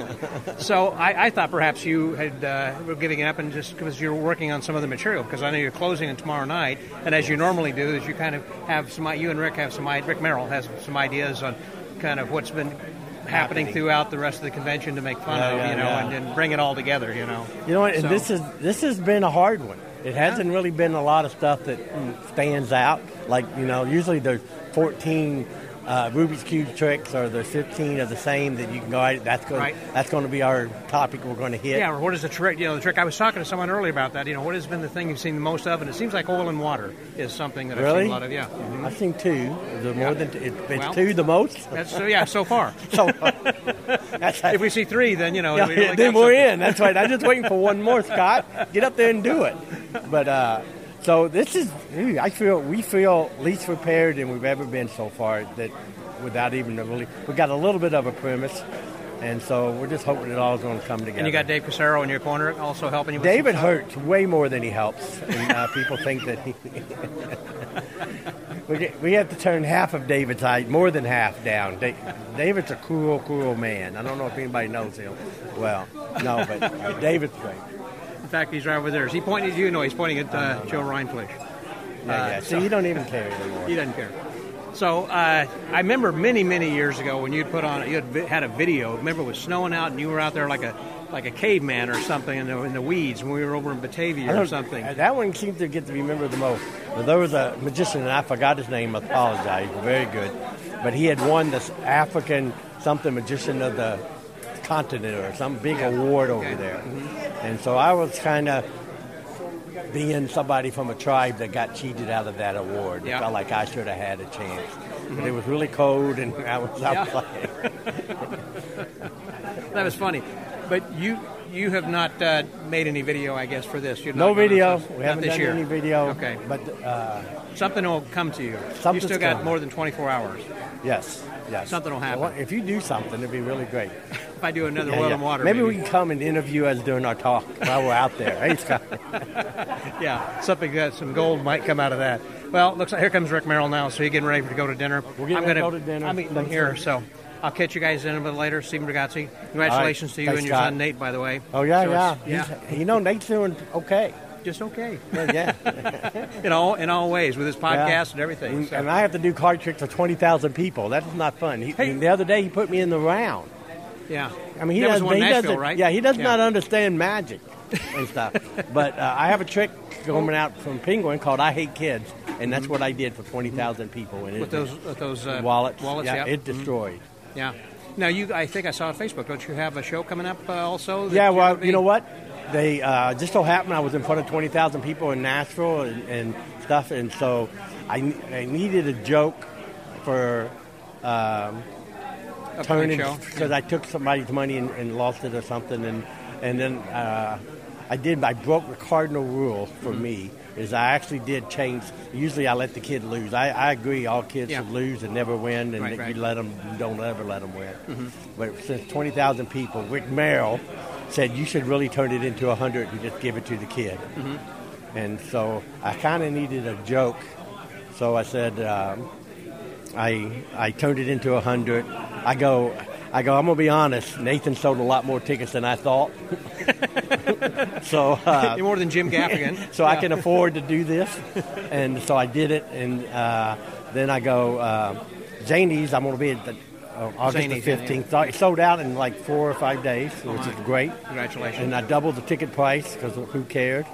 so I, I thought perhaps you had uh, were giving it up and just because you're working on some of the material because I know you're closing tomorrow night, and as you normally do, is you kind of have some. You and Rick have some. Rick Merrill has some ideas on kind of what's been happening, Happening. throughout the rest of the convention to make fun Yeah, of, yeah, you know, yeah. and, and bring it all together, you know. You know what? And So- this is this has been a hard one. It hasn't really been a lot of stuff that stands out. Like you know, usually there's 14 uh, Rubik's cube tricks, or the 15 of the same that you can go. out. That's going. Right. That's going to be our topic. We're going to hit. Yeah, or what is the trick? You know, the trick. I was talking to someone earlier about that. You know, what has been the thing you've seen the most of? And it seems like oil and water is something that I've seen a lot of. Yeah, Mhm. I've seen two. The more than it, it's Well- two the most. that's so. Yeah, so far. So that's if we see three, then you know. Yeah, we really then we're something. in. That's right. I'm just waiting for one more, Scott. Get up there and do it. But uh, so this is. I feel we feel least prepared than we've ever been so far. That without even really, we got a little bit of a premise, and so we're just hoping it all is going to come together. And you got Dave Casero in your corner also helping you. with David hurts way more than he helps, and uh, people think that he. we, get, we have to turn half of David's height, more than half down. Da- David's a cool, cool man. I don't know if anybody knows him. Well, no, but uh, David's great. In fact, he's right over there. Is he pointing at you? No, he's pointing at uh, Joe Reinfleisch. Yeah, yeah. Uh, See, so- you don't even care anymore. He doesn't care. So uh, I remember many, many years ago when you'd put on, you had had a video. Remember, it was snowing out, and you were out there like a like a caveman or something in the, in the weeds when we were over in Batavia or something. uh, That one seems to get to be remembered the most. But there was a magician, and I forgot his name. I apologize. Very good, but he had won this African something magician of the continent or some big award over Okay. there. Mm-hmm. And so I was kind of being somebody from a tribe that got cheated out of that award. Yeah. It felt like I should have had a chance. But it was really cold, and I was out Yeah. playing. That was funny. But you you have not uh, made any video, I guess, for this. You're No not video. not We haven't this done year. any video. Okay, But uh, something will come to you. You still got coming. more than 24 hours. yes, yes. Something will happen. Well, If you do something, it'd be really great. If I do another Yeah, oil yeah. and water, maybe, maybe, we can come and interview us during our talk while we're out there. Hey, Scott. yeah, something that some gold might come out of that. Well, looks like here comes Rick Merrill now, so he's getting ready to go to dinner. We're getting I'm ready to gonna, go to dinner. I'm eating here, so I'll catch you guys in a bit later. Stephen Bargatze, congratulations to you Thanks, and your Scott. son Nate, by the way. Oh yeah, So yeah. yeah, He's- you know, Nate's doing okay. Just okay. Well, yeah. in all in all ways with his podcast and everything. And, so. and I have to do card tricks for twenty thousand people. That's not fun. He, Hey. The other day, he put me in the round. yeah, I mean, he that doesn't. he doesn't. right? Yeah, he does not understand magic and stuff. but uh, I have a trick coming out from Penguin called "I Hate Kids," and that's what I did for twenty thousand people. And it, with those with those uh, wallets, Wallets, yeah, yeah. it destroyed. yeah. Now you, I think I saw on Facebook. Don't you have a show coming up uh, also? Yeah, well, you know what? They uh, just so happened I was in front of twenty thousand people in Nashville and, and stuff, and so I, I needed a joke for um, Upcoming turning show. because I took somebody's money and, and lost it or something, and and then uh, I did. I broke the cardinal rule for Mm-hmm. me is I actually did change. Usually I let the kid lose. I, I agree all kids Yeah. should lose and never win, and Right, right. Mm-hmm. you let them don't ever let them win. But since twenty thousand people, Rick Merrill said you should really turn it into a hundred and just give it to the kid. Mm-hmm. And so I kind of needed a joke, so I said. Um, I I turned it into a hundred. I go, I go. I'm gonna be honest. Nathan sold a lot more tickets than I thought. so uh, You're more than Jim Gaffigan. so I can afford to do this, and so I did it. And uh, then I go, uh, Zanies. I'm gonna be at the, uh, August the 15th. So it sold out in like four or five days, which is great. Congratulations. And I doubled the ticket price because who cared?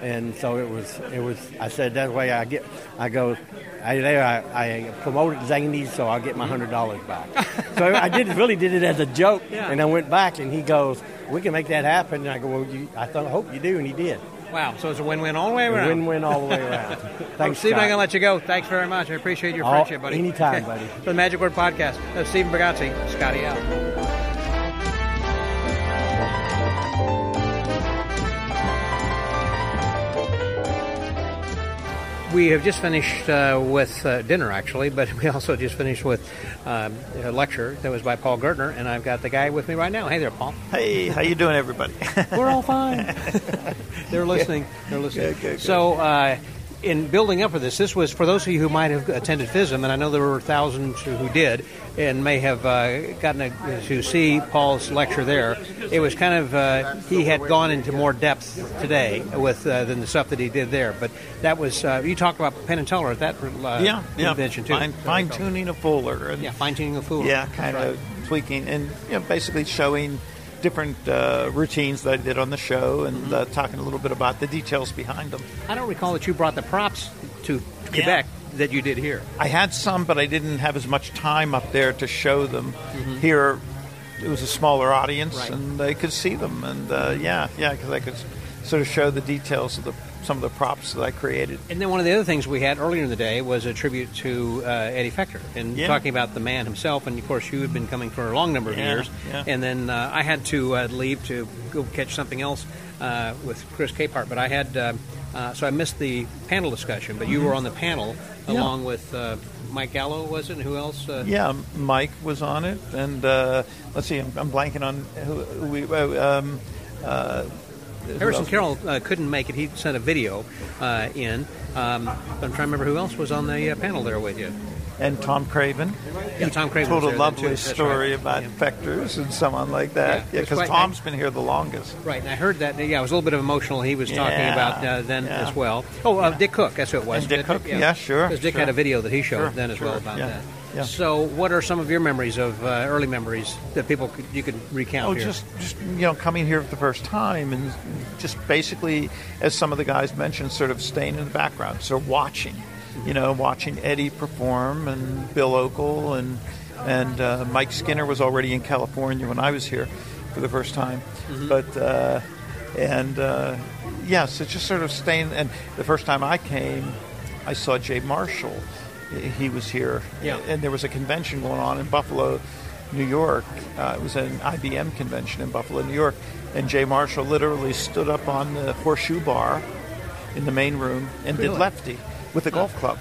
And so it was. It was. I said that way. I get. I go. I there. I, I promoted Zanies, so I'll get my hundred dollars back. so I did really did it as a joke, Yeah. and I went back, and he goes, "We can make that happen." And I go, "Well, you, I thought, I hope you do," and he did. Wow, so it's a win-win all the way around. Win-win all the way around. Thanks, Steve, I'm going to let you go. Thanks very much. I appreciate your Oh, friendship, buddy. anytime, buddy. For the Magic Word Podcast, that's Stephen Bargatze, Scotty out. We have just finished uh, with uh, dinner, actually, but we also just finished with um, a lecture that was by Paul Gertner, and I've got the guy with me right now. Hey there, Paul. Hey, how you doing, everybody? We're all fine. They're listening. They're listening. Good, good, good. So, uh, in building up for this, this was for those of you who might have attended FISM, and I know there were thousands who did, and may have uh, gotten a, to see Paul's lecture there. It was kind of uh, he had gone into more depth today with uh, than the stuff that he did there. But that was uh, you talked about Penn and Teller at that uh, yeah, yeah. convention too. Fine, fine tuning a fuller, and Yeah, fine tuning a fool. yeah, kind of tweaking and you know basically showing different uh, routines that I did on the show and Mm-hmm. uh, talking a little bit about the details behind them. I don't recall that you brought the props to Quebec that you did here. I had some, but I didn't have as much time up there to show them. Here, it was a smaller audience, Mm-hmm. Right. and they could see them. And uh, yeah, yeah, because I could sort of show the details of the some of the props that I created. And then one of the other things we had earlier in the day was a tribute to uh, Eddie Fechter and Yeah. talking about the man himself. And of course, you had been coming for a long number of Yeah, years. yeah. And then uh, I had to uh, leave to go catch something else uh, with Chris Capehart. But I had, uh, uh, so I missed the panel discussion. But you Mm-hmm. were on the panel along with uh, Mike Gallo, was it? And who else? Uh, Yeah, Mike was on it, and uh, let's see, I'm, I'm blanking on who, who we. uh, Um, uh, Harrison? Carroll uh, couldn't make it. He sent a video uh, in. Um, I'm trying to remember who else was on the uh, panel there with you. and Tom Craven. Yeah, Tom Craven told a lovely. Story right. about Yeah. vectors and someone like that. Yeah, Yeah, because quite Tom's nice. been here the longest. Right, and I heard that. Yeah, it was a little bit of emotional. He was talking Yeah, about uh, then yeah. as well. Oh, uh, Dick Cook. That's who it was. And Dick Cook, yeah, sure, Because Dick sure. had a video that he showed Sure, then as well about yeah, that. Yeah. So, what are some of your memories of uh, early memories that people could, you could recount Oh, here? just just you know, coming here for the first time and just basically, as some of the guys mentioned, sort of staying in the background, so watching, you know, watching Eddie perform and Bill Okel and and uh, Mike Skinner was already in California when I was here for the first time, Mm-hmm. but uh, and uh, yeah, so just sort of staying. And the first time I came, I saw Jay Marshall. He was here, Yeah. and there was a convention going on in Buffalo New York. Uh, it was an IBM convention in Buffalo, New York, and Jay Marshall literally stood up on the horseshoe bar in the main room and Really? did lefty with a golf club.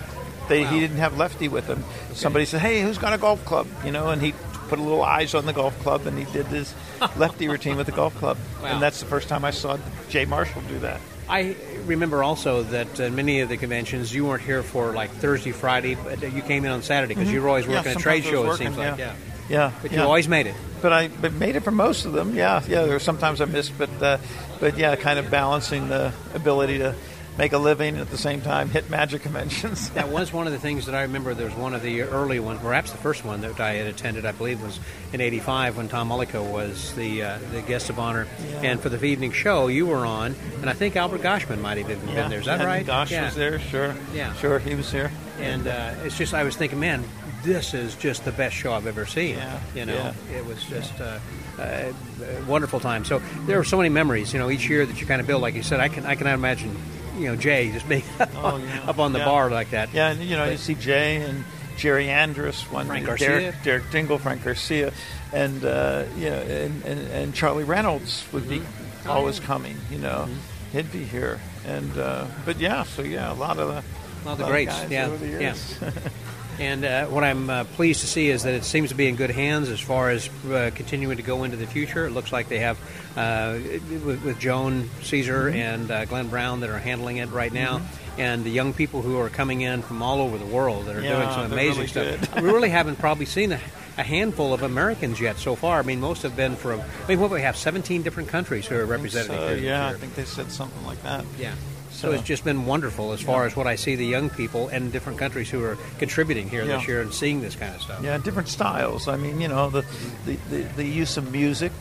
They, He didn't have lefty with him. Somebody said, "Hey, who's got a golf club?" You know, and he put a little eyes on the golf club and he did his lefty routine with the golf club. Wow. And that's the first time I saw Jay Marshall do that. I remember also that uh, many of the conventions you weren't here for like Thursday, Friday, but uh, you came in on Saturday because you were always Mm-hmm. Yeah, working at trade show. Shows. It seems working, like, yeah. yeah. Yeah, But yeah. you always made it. but I but made it for most of them. Yeah, yeah. There were sometimes I missed, but uh, but yeah, kind of balancing the ability to make a living at the same time hit magic conventions. That was one of the things that I remember. There was one of the early ones, perhaps the first one that I had attended. I believe was in '85 when Tom Mullica was the uh, the guest of honor, and for the evening show you were on, and I think Albert Goshman might have even been there. Is that yeah, right? Gosh yeah. was there, sure. Yeah. sure, he was here. And uh, it's just I was thinking, man, this is just the best show I've ever seen. Yeah, You know, yeah. it was just uh, uh, a wonderful time. So there are so many memories, you know, each year that you kind of build. Like you said, I can I cannot imagine, you know, Jay just being Oh, yeah. up on the Yeah. bar like that. Yeah, and you know, you see Jay and Jerry Andrus, one Frank Derek, Garcia. Derek Dingle, Frank Garcia, and uh, you know, and, and, and Charlie Reynolds would be Mm-hmm. always coming. You know, Mm-hmm. he'd be here, and uh, but yeah, so yeah, a lot of the the lot of the greats, yeah, over the yeah. And uh, what I'm uh, pleased to see is that it seems to be in good hands as far as uh, continuing to go into the future. It looks like they have uh, with, with Joan Caesar Mm-hmm. and uh, Glenn Brown that are handling it right now, and the young people who are coming in from all over the world that are doing some amazing really stuff. we really haven't probably seen a, a handful of Americans yet so far. I mean, most have been from. I mean, what we have? 17 different countries who are represented. So, yeah, I think they said something like that. Yeah. So, So- it's just been wonderful as far as what I see the young people and different countries who are contributing here this year and seeing this kind of stuff. Yeah, different styles. I mean, you know, the the, the, the use of music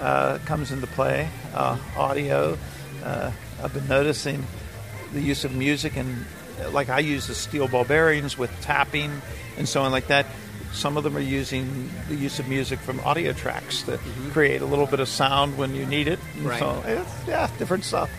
uh, comes into play, uh, audio. Uh, I've been noticing the use of music, and like I use the steel ball bearings with tapping and so on like that. Some of them are using the use of music from audio tracks to create a little bit of sound when you need it. And Right. So it's, yeah, different stuff.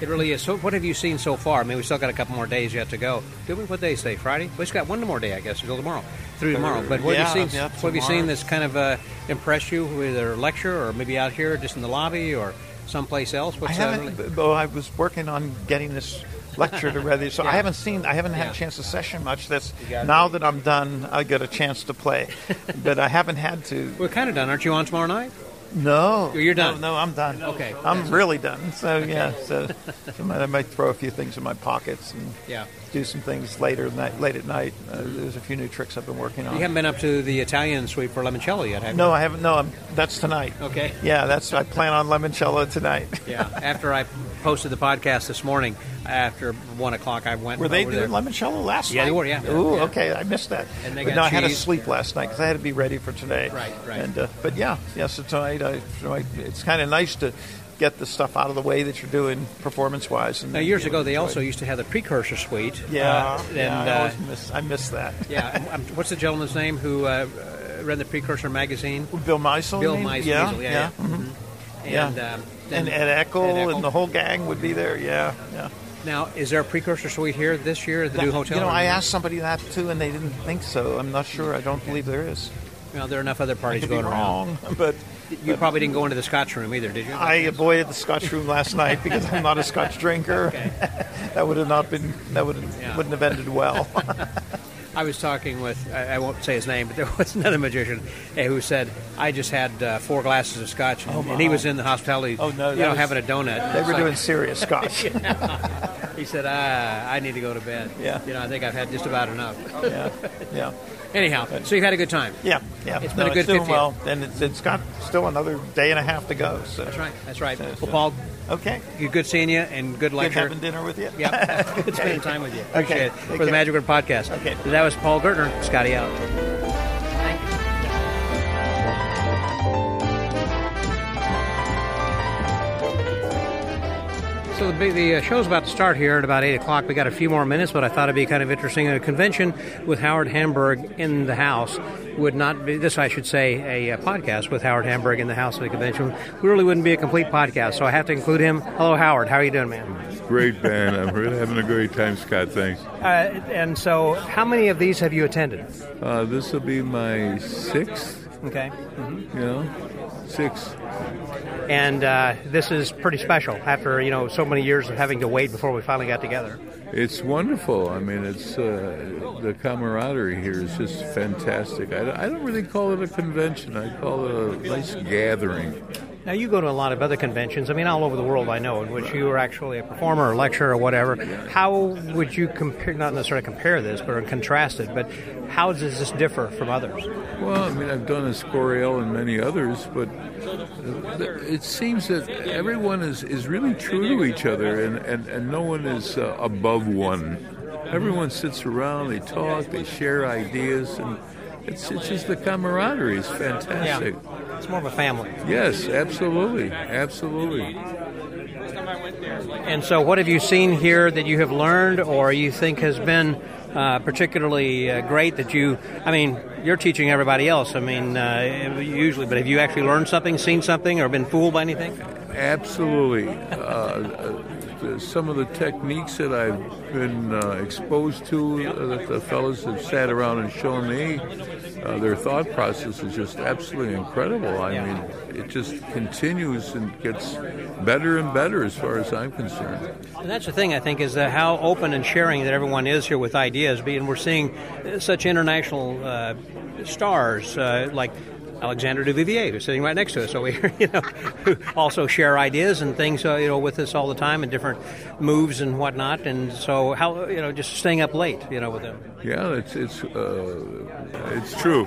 It really is. So, what have you seen so far? I mean, we still got a couple more days yet to go. Do we? What day is today? Friday? We just got one more day, I guess, until tomorrow. Through tomorrow. But what Yeah, have you seen? yeah, what have you seen that's kind of uh, impressed you, either a lecture or maybe out here, just in the lobby, or someplace else? I What's uh, haven't. really- Though I was working on getting this lecture to ready, so Yeah. I haven't seen. I haven't had a chance to session much. That's now that I'm done, I get a chance to play, but I haven't had to. We're kind of done. Aren't you on tomorrow night? No, You're done. No, no, I'm done. Okay. I'm really done. So yeah, so, so I, might, I might throw a few things in my pockets and Yeah. Do some things later night, late at night. Uh, there's a few new tricks I've been working on. You haven't been up to the Italian suite for limoncello yet, have you? no, I haven't. No, I'm, that's tonight. Okay. Yeah, that's. I plan on limoncello tonight. Yeah. After I posted the podcast this morning, after one o'clock, I went. Were they doing there. limoncello last Yeah, night? Yeah, they were, yeah. Ooh, Yeah. okay, I missed that. And they got no, I had to sleep last night because I had to be ready for today. Right, right. And uh, but yeah, yeah. So tonight, I, tonight it's kind of nice to get the stuff out of the way that you're doing performance wise. Now, years ago, they also used to have the precursor suite. Yeah, uh, and yeah. I uh, miss. I miss that. yeah. What's the gentleman's name who uh, ran the precursor magazine? Bill Miesel. Bill? Miesel. Yeah, Miesel, yeah. yeah, mhm. And, Yeah. um, And Ed Eckel and the whole gang would be there. Yeah, yeah. Now, is there a precursor suite here this year at the new hotel? You know, I asked somebody that too, and they didn't think so. I'm not sure. I don't believe there is. Well, there are enough other parties going around. but You probably didn't go into the Scotch room either, did you? I avoided the Scotch room last night because I'm not a Scotch drinker. that would have not been. That would Yeah. wouldn't have ended well. I was talking with, I I won't say his name, but there was another magician eh, who said, I just had uh, four glasses of scotch, and, and he was in the hospitality, Oh, no, you know, was- having a donut. they were like- doing serious Scotch. He said, ah, I need to go to bed. Yeah. You know, I think I've had just about enough. yeah, yeah, Anyhow, so you've had a good time. yeah, yeah. It's been a No, good doing 50th. well, and it's, it's got still another day and a half to go. So That's right. That's right. So- Well, so- Paul, Okay. good seeing you and good Good lecture. having dinner with you. Yeah, good spending time with you. Appreciate Okay, it. take For the care. Magic Word Podcast. Okay. That was Paul Gertner. Scotty out. So the, the uh, show's about to start here at about 8 o'clock. We got a few more minutes, but I thought it'd be kind of interesting. A convention with Howard Hamburg in the house would not be, this I should say, a, uh podcast with Howard Hamburg in the house of the convention We really wouldn't be a complete podcast, so I have to include him. Hello, Howard. How are you doing, man? Great band. I'm really having a great time, Scott. Thanks. Uh, and so, how many of these have you attended? Uh, this will be my sixth. Okay. You know, six. And uh, this is pretty special after you know so many years of having to wait before we finally got together. It's wonderful. I mean, it's uh, the camaraderie here is just fantastic. I, I don't really call it a convention. I call it a nice gathering. Now you go to a lot of other conventions. I mean, all over the world, I know, in which you are actually a performer or lecturer or whatever. How would you compare? Not necessarily compare this, but contrast it. But how does this differ from others? Well, I mean, I've done Escorial and many others, but it seems that everyone is, is really true to each other, and, and, and no one is uh, above one. Everyone sits around, they talk, they share ideas, and it's, it's just the camaraderie is fantastic. Yeah. It's more of a family. Yes, absolutely, absolutely. And so, what have you seen here that you have learned, or you think has been uh, particularly uh, great that you? I mean, you're teaching everybody else. I mean, uh, usually, but have you actually learned something, seen something, or been fooled by anything? Absolutely. Uh, some of the techniques that I've been uh, exposed to, uh, that the fellows have sat around and shown me, uh, their thought process is just absolutely incredible. I mean, it just continues and gets better and better as far as I'm concerned. And that's the thing, I think, is how open and sharing that everyone is here with ideas. And we're seeing such international uh, stars uh, like Alexander Duvivier, who's sitting right next to us. So we, you know, who also share ideas and things, uh, you know, with us all the time and different moves and whatnot. And so, how, you know, just staying up late, you know, with them. Yeah, it's it's uh, it's true.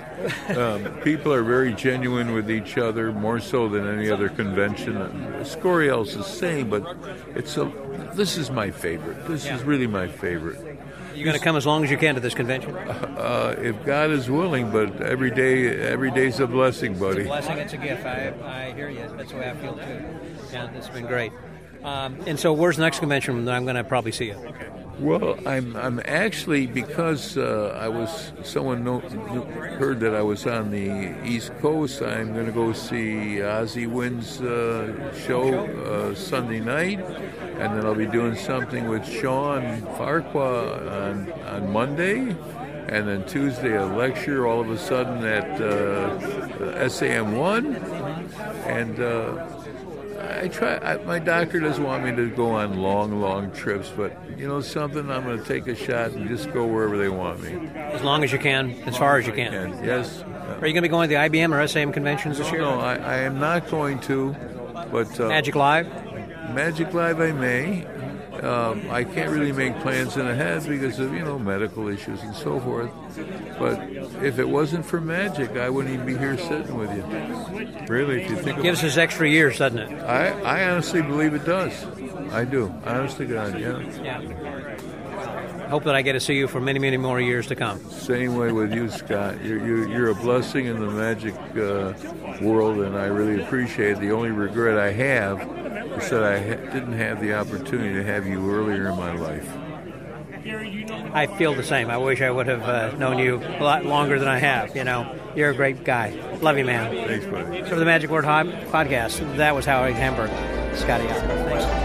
Um, people are very genuine with each other, more so than any other convention. Scoriel's the same, but it's a. This is my favorite. This Yeah. is really my favorite. You're going to come as long as you can to this convention. Uh, if God is willing, but every day, every day's a blessing, buddy. It's a blessing, it's a gift. I, I hear you. That's the way I feel too. Yeah, it's been great. Um, and so, where's the next convention that I'm going to probably see you? Well, I'm I'm actually because uh, I was someone know, heard that I was on the East Coast. I'm going to go see Ozzy Wynn's uh, show uh, Sunday night, and then I'll be doing something with Shawn Farquhar on on Monday, and then Tuesday a lecture. All of a sudden at uh, SAM one, and. I try. I, my doctor doesn't want me to go on long, long trips, but you know something, I'm going to take a shot and just go wherever they want me. As long as you can, as far as you can. And yes, Are you going to be going to the IBM or SAM conventions this year? no, I, I am not going to, but uh, Magic Live? Magic Live I may. Um, I can't really make plans in ahead because of you know medical issues and so forth. But if it wasn't for Magic, I wouldn't even be here sitting with you. Really, if you think it Gives us extra years, doesn't it? I, I honestly believe it does. I do. I honestly, God, yeah. Yeah. Hope that I get to see you for many, many more years to come. Same way with you, Scott. You're, you're, you're a blessing in the magic uh, world, and I really appreciate it. The only regret I have is that I ha- didn't have the opportunity to have you earlier in my life. I feel the same. I wish I would have uh, known you a lot longer than I have. You know, you're a great guy. Love you, man. Thanks, buddy. So for the Magic Word podcast, that was Howard Hamburg. Scotty out. Thanks.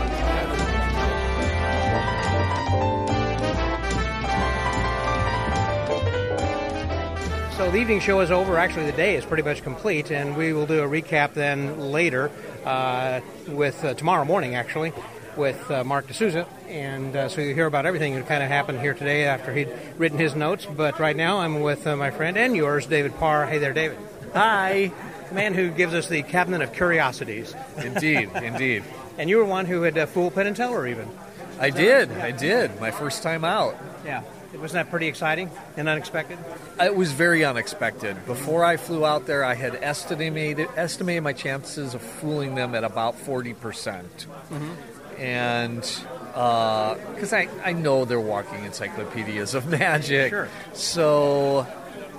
The evening show is over. Actually, the day is pretty much complete, and we will do a recap then later uh, with uh, tomorrow morning, actually, with uh, Marc DeSouza. And uh, so you hear about everything that kind of happened here today after he'd written his notes. But right now, I'm with uh, my friend and yours, David Parr. Hey there, David. Hi. The man who gives us the cabinet of curiosities. Indeed, indeed. And you were one who had uh, fooled Penn and Teller, even. I did. I did. My first time out. Yeah. Wasn't that pretty exciting and unexpected? Uh, it was very unexpected. Before I flew out there, I had estimated estimated my chances of fooling them at about forty percent, mm-hmm. and uh, because I I know they're walking encyclopedias of magic, Sure. so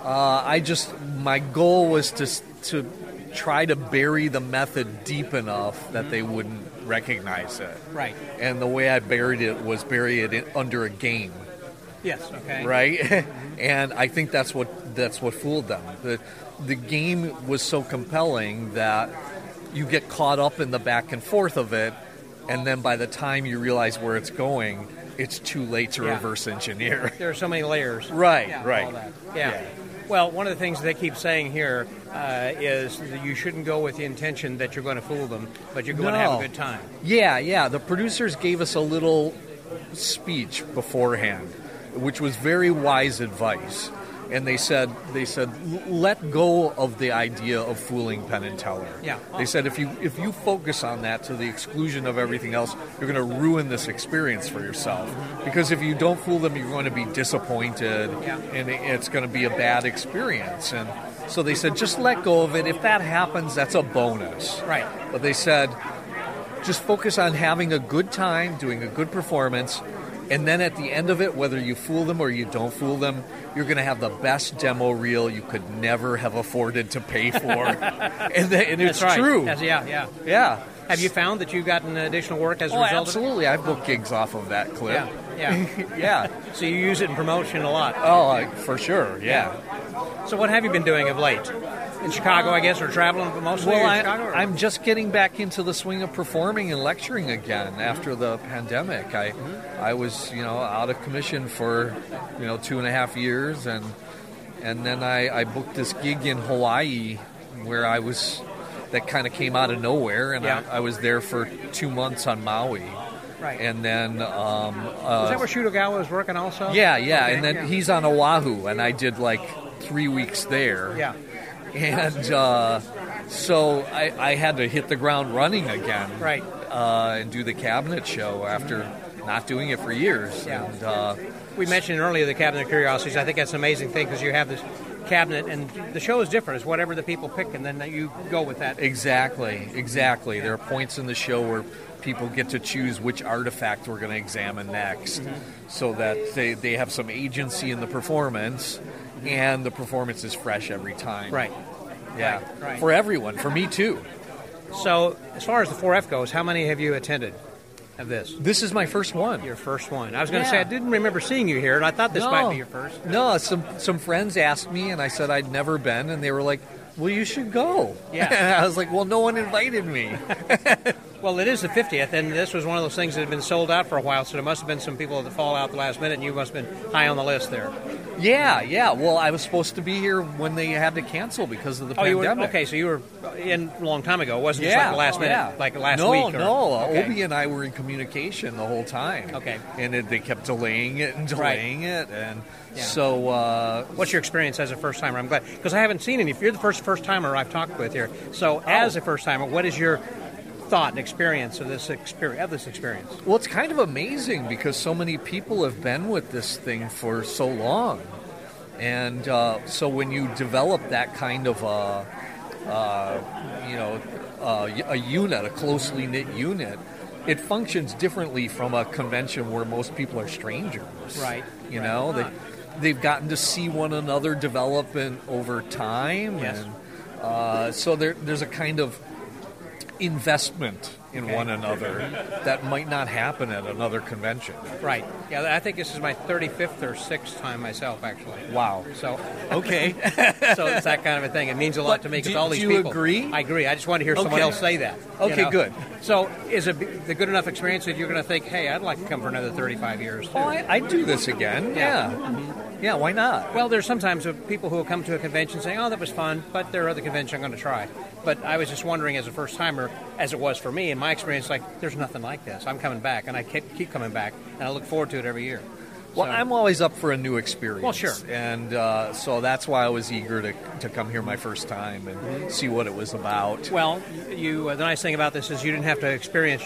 uh, I just my goal was to to try to bury the method deep enough that mm-hmm. they wouldn't recognize it. Right. And the way I buried it was bury it in, under a game. Yes. Okay. right? and I think that's what that's what fooled them. The the game was so compelling that you get caught up in the back and forth of it, and then by the time you realize where it's going, it's too late to Yeah. reverse engineer. There are so many layers. Right, Yeah, right. That. Yeah. Well, one of the things they keep saying here uh, is that you shouldn't go with the intention that you're going to fool them, but you're going to have a good time. Yeah, yeah. The producers gave us a little speech beforehand, which was very wise advice. And they said, they said, let go of the idea of fooling Penn and Teller. Yeah. They said if you if you focus on that to the exclusion of everything else, you're going to ruin this experience for yourself. Mm-hmm. Because if you don't fool them, you're going to be disappointed, Yeah. and it's going to be a bad experience. And so they said, just let go of it. If that happens, that's a bonus. Right. But they said, just focus on having a good time, doing a good performance, and then at the end of it, whether you fool them or you don't fool them, you're going to have the best demo reel you could never have afforded to pay for. and, th- and it's right. true. That's- yeah, yeah. Yeah. Have you found that you've gotten additional work as a result? Oh, result absolutely. I've booked gigs off of that clip. Yeah, yeah. yeah. so you use it in promotion a lot. Oh, I- for sure. Yeah. So what have you been doing of late? In Chicago, I guess, or traveling but mostly Well, in I, Chicago? or- I'm just getting back into the swing of performing and lecturing again after the pandemic. I, mm-hmm. I was, you know, out of commission for, you know, two and a half years, and and then I, I booked this gig in Hawaii, where I was, that kind of came out of nowhere, and Yeah. I, I was there for two months on Maui, Right. and then. Um, Is uh, that where Shoot Ogawa was working also? yeah, yeah, Okay, and then yeah. he's on Oahu, and I did like three weeks there Yeah. and uh, so I, I had to hit the ground running again, Right. Uh, and do the cabinet show after not doing it for years. Yeah. And, uh, We mentioned earlier the Cabinet of Curiosities. I think that's an amazing thing because you have this cabinet, and the show is different. It's whatever the people pick, and then you go with that. exactly, exactly. There are points in the show where people get to choose which artifact we're going to examine next, mm-hmm. so that they, they have some agency in the performance, and the performance is fresh every time. Right. Yeah. Right, right. For everyone, for me too. So, as far as the 4F goes, how many have you attended of this? This is my first one. Your first one. I was going to Yeah. say I didn't remember seeing you here, and I thought this No. might be your first. No, some some friends asked me, and I said I'd never been, and they were like, "Well, you should go." Yeah. and I was like, "Well, no one invited me." Well, it is the 50th, and this was one of those things that had been sold out for a while, so there must have been some people that fall out the last minute, and you must have been high on the list there. yeah, yeah. Well, I was supposed to be here when they had to cancel because of the Oh, you were pandemic. okay. So you were in a long time ago. It wasn't Yeah, just like the last minute, yeah. like last no, week. Or, No, uh, okay. Obie and I were in communication the whole time. Okay. and it, they kept delaying it and Right. delaying it, and Yeah. so uh, What's your experience as a first timer? I'm glad because I haven't seen any. If you're the first first timer I've talked with here, so as a first timer, what is your thought and experience of this experience? Of this experience? Well, it's kind of amazing because so many people have been with this thing for so long. And uh, so when you develop that kind of a, uh, you know, uh, a unit, a closely knit unit, it functions differently from a convention where most people are strangers. Right. You know, they, they've gotten to see one another develop over time. Yes. And uh, so there, there's a kind of investment in Okay. one another that might not happen at another convention. Right. Yeah, I think this is my 35th or 6th time myself, actually. Wow. So Okay. so it's that kind of a thing. It means a lot But to me because all do you agree? I agree. I just want to hear someone else say that. you Okay, know? good. So is it the good enough experience that you're going to think, hey, I'd like to come for another 35 years? Oh, too? Oh, I, I'd do this again. Yeah. Yeah. Mm-hmm. Yeah, why not? Well, there's sometimes people who will come to a convention saying, "Oh, that was fun," but there are other conventions I'm going to try. But I was just wondering, as a first timer, as it was for me, in my experience, like there's nothing like this. I'm coming back, and I keep, keep coming back, and I look forward to it every year. Well, So- I'm always up for a new experience. Well, sure. And uh, so that's why I was eager to, to come here my first time and see what it was about. Well, you. Uh, the nice thing about this is you didn't have to experience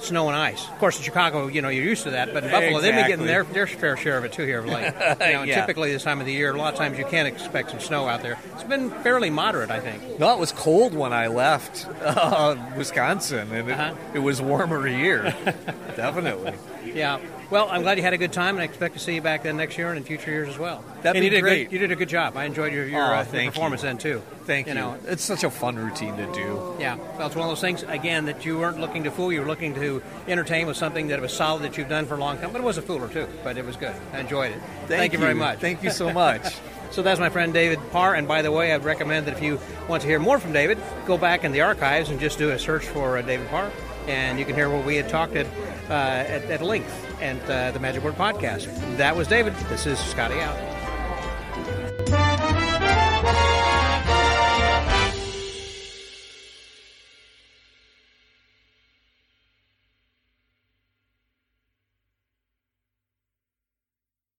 snow and ice. Of course, in Chicago, you know, you're used to that, but in Buffalo, they've been getting their, their fair share of it too here of late. You know, Yeah. Typically, this time of the year, a lot of times you can't expect some snow out there. It's been fairly moderate, I think. No, it was cold when I left uh, Wisconsin, and it, Uh-huh. it was warmer here. Definitely. Yeah. Well, I'm glad you had a good time, and I expect to see you back then next year and in future years as well. That'd and be you did A great. good, you did a good job. I enjoyed your, your, Aw, uh, your thank you. performance then too. Thank you. You know, it's such a fun routine to do. Yeah, well, it's one of those things again that you weren't looking to fool. You were looking to entertain with something that was solid that you've done for a long time. But it was a fooler too. But it was good. I enjoyed it. Thank you very much. Thank you so much. So that's my friend David Parr. And by the way, I'd recommend that if you want to hear more from David, go back in the archives and just do a search for uh, David Parr, and you can hear what we had talked at uh, at, at length and uh, the Magic Word podcast. That was David. This is Scotty out.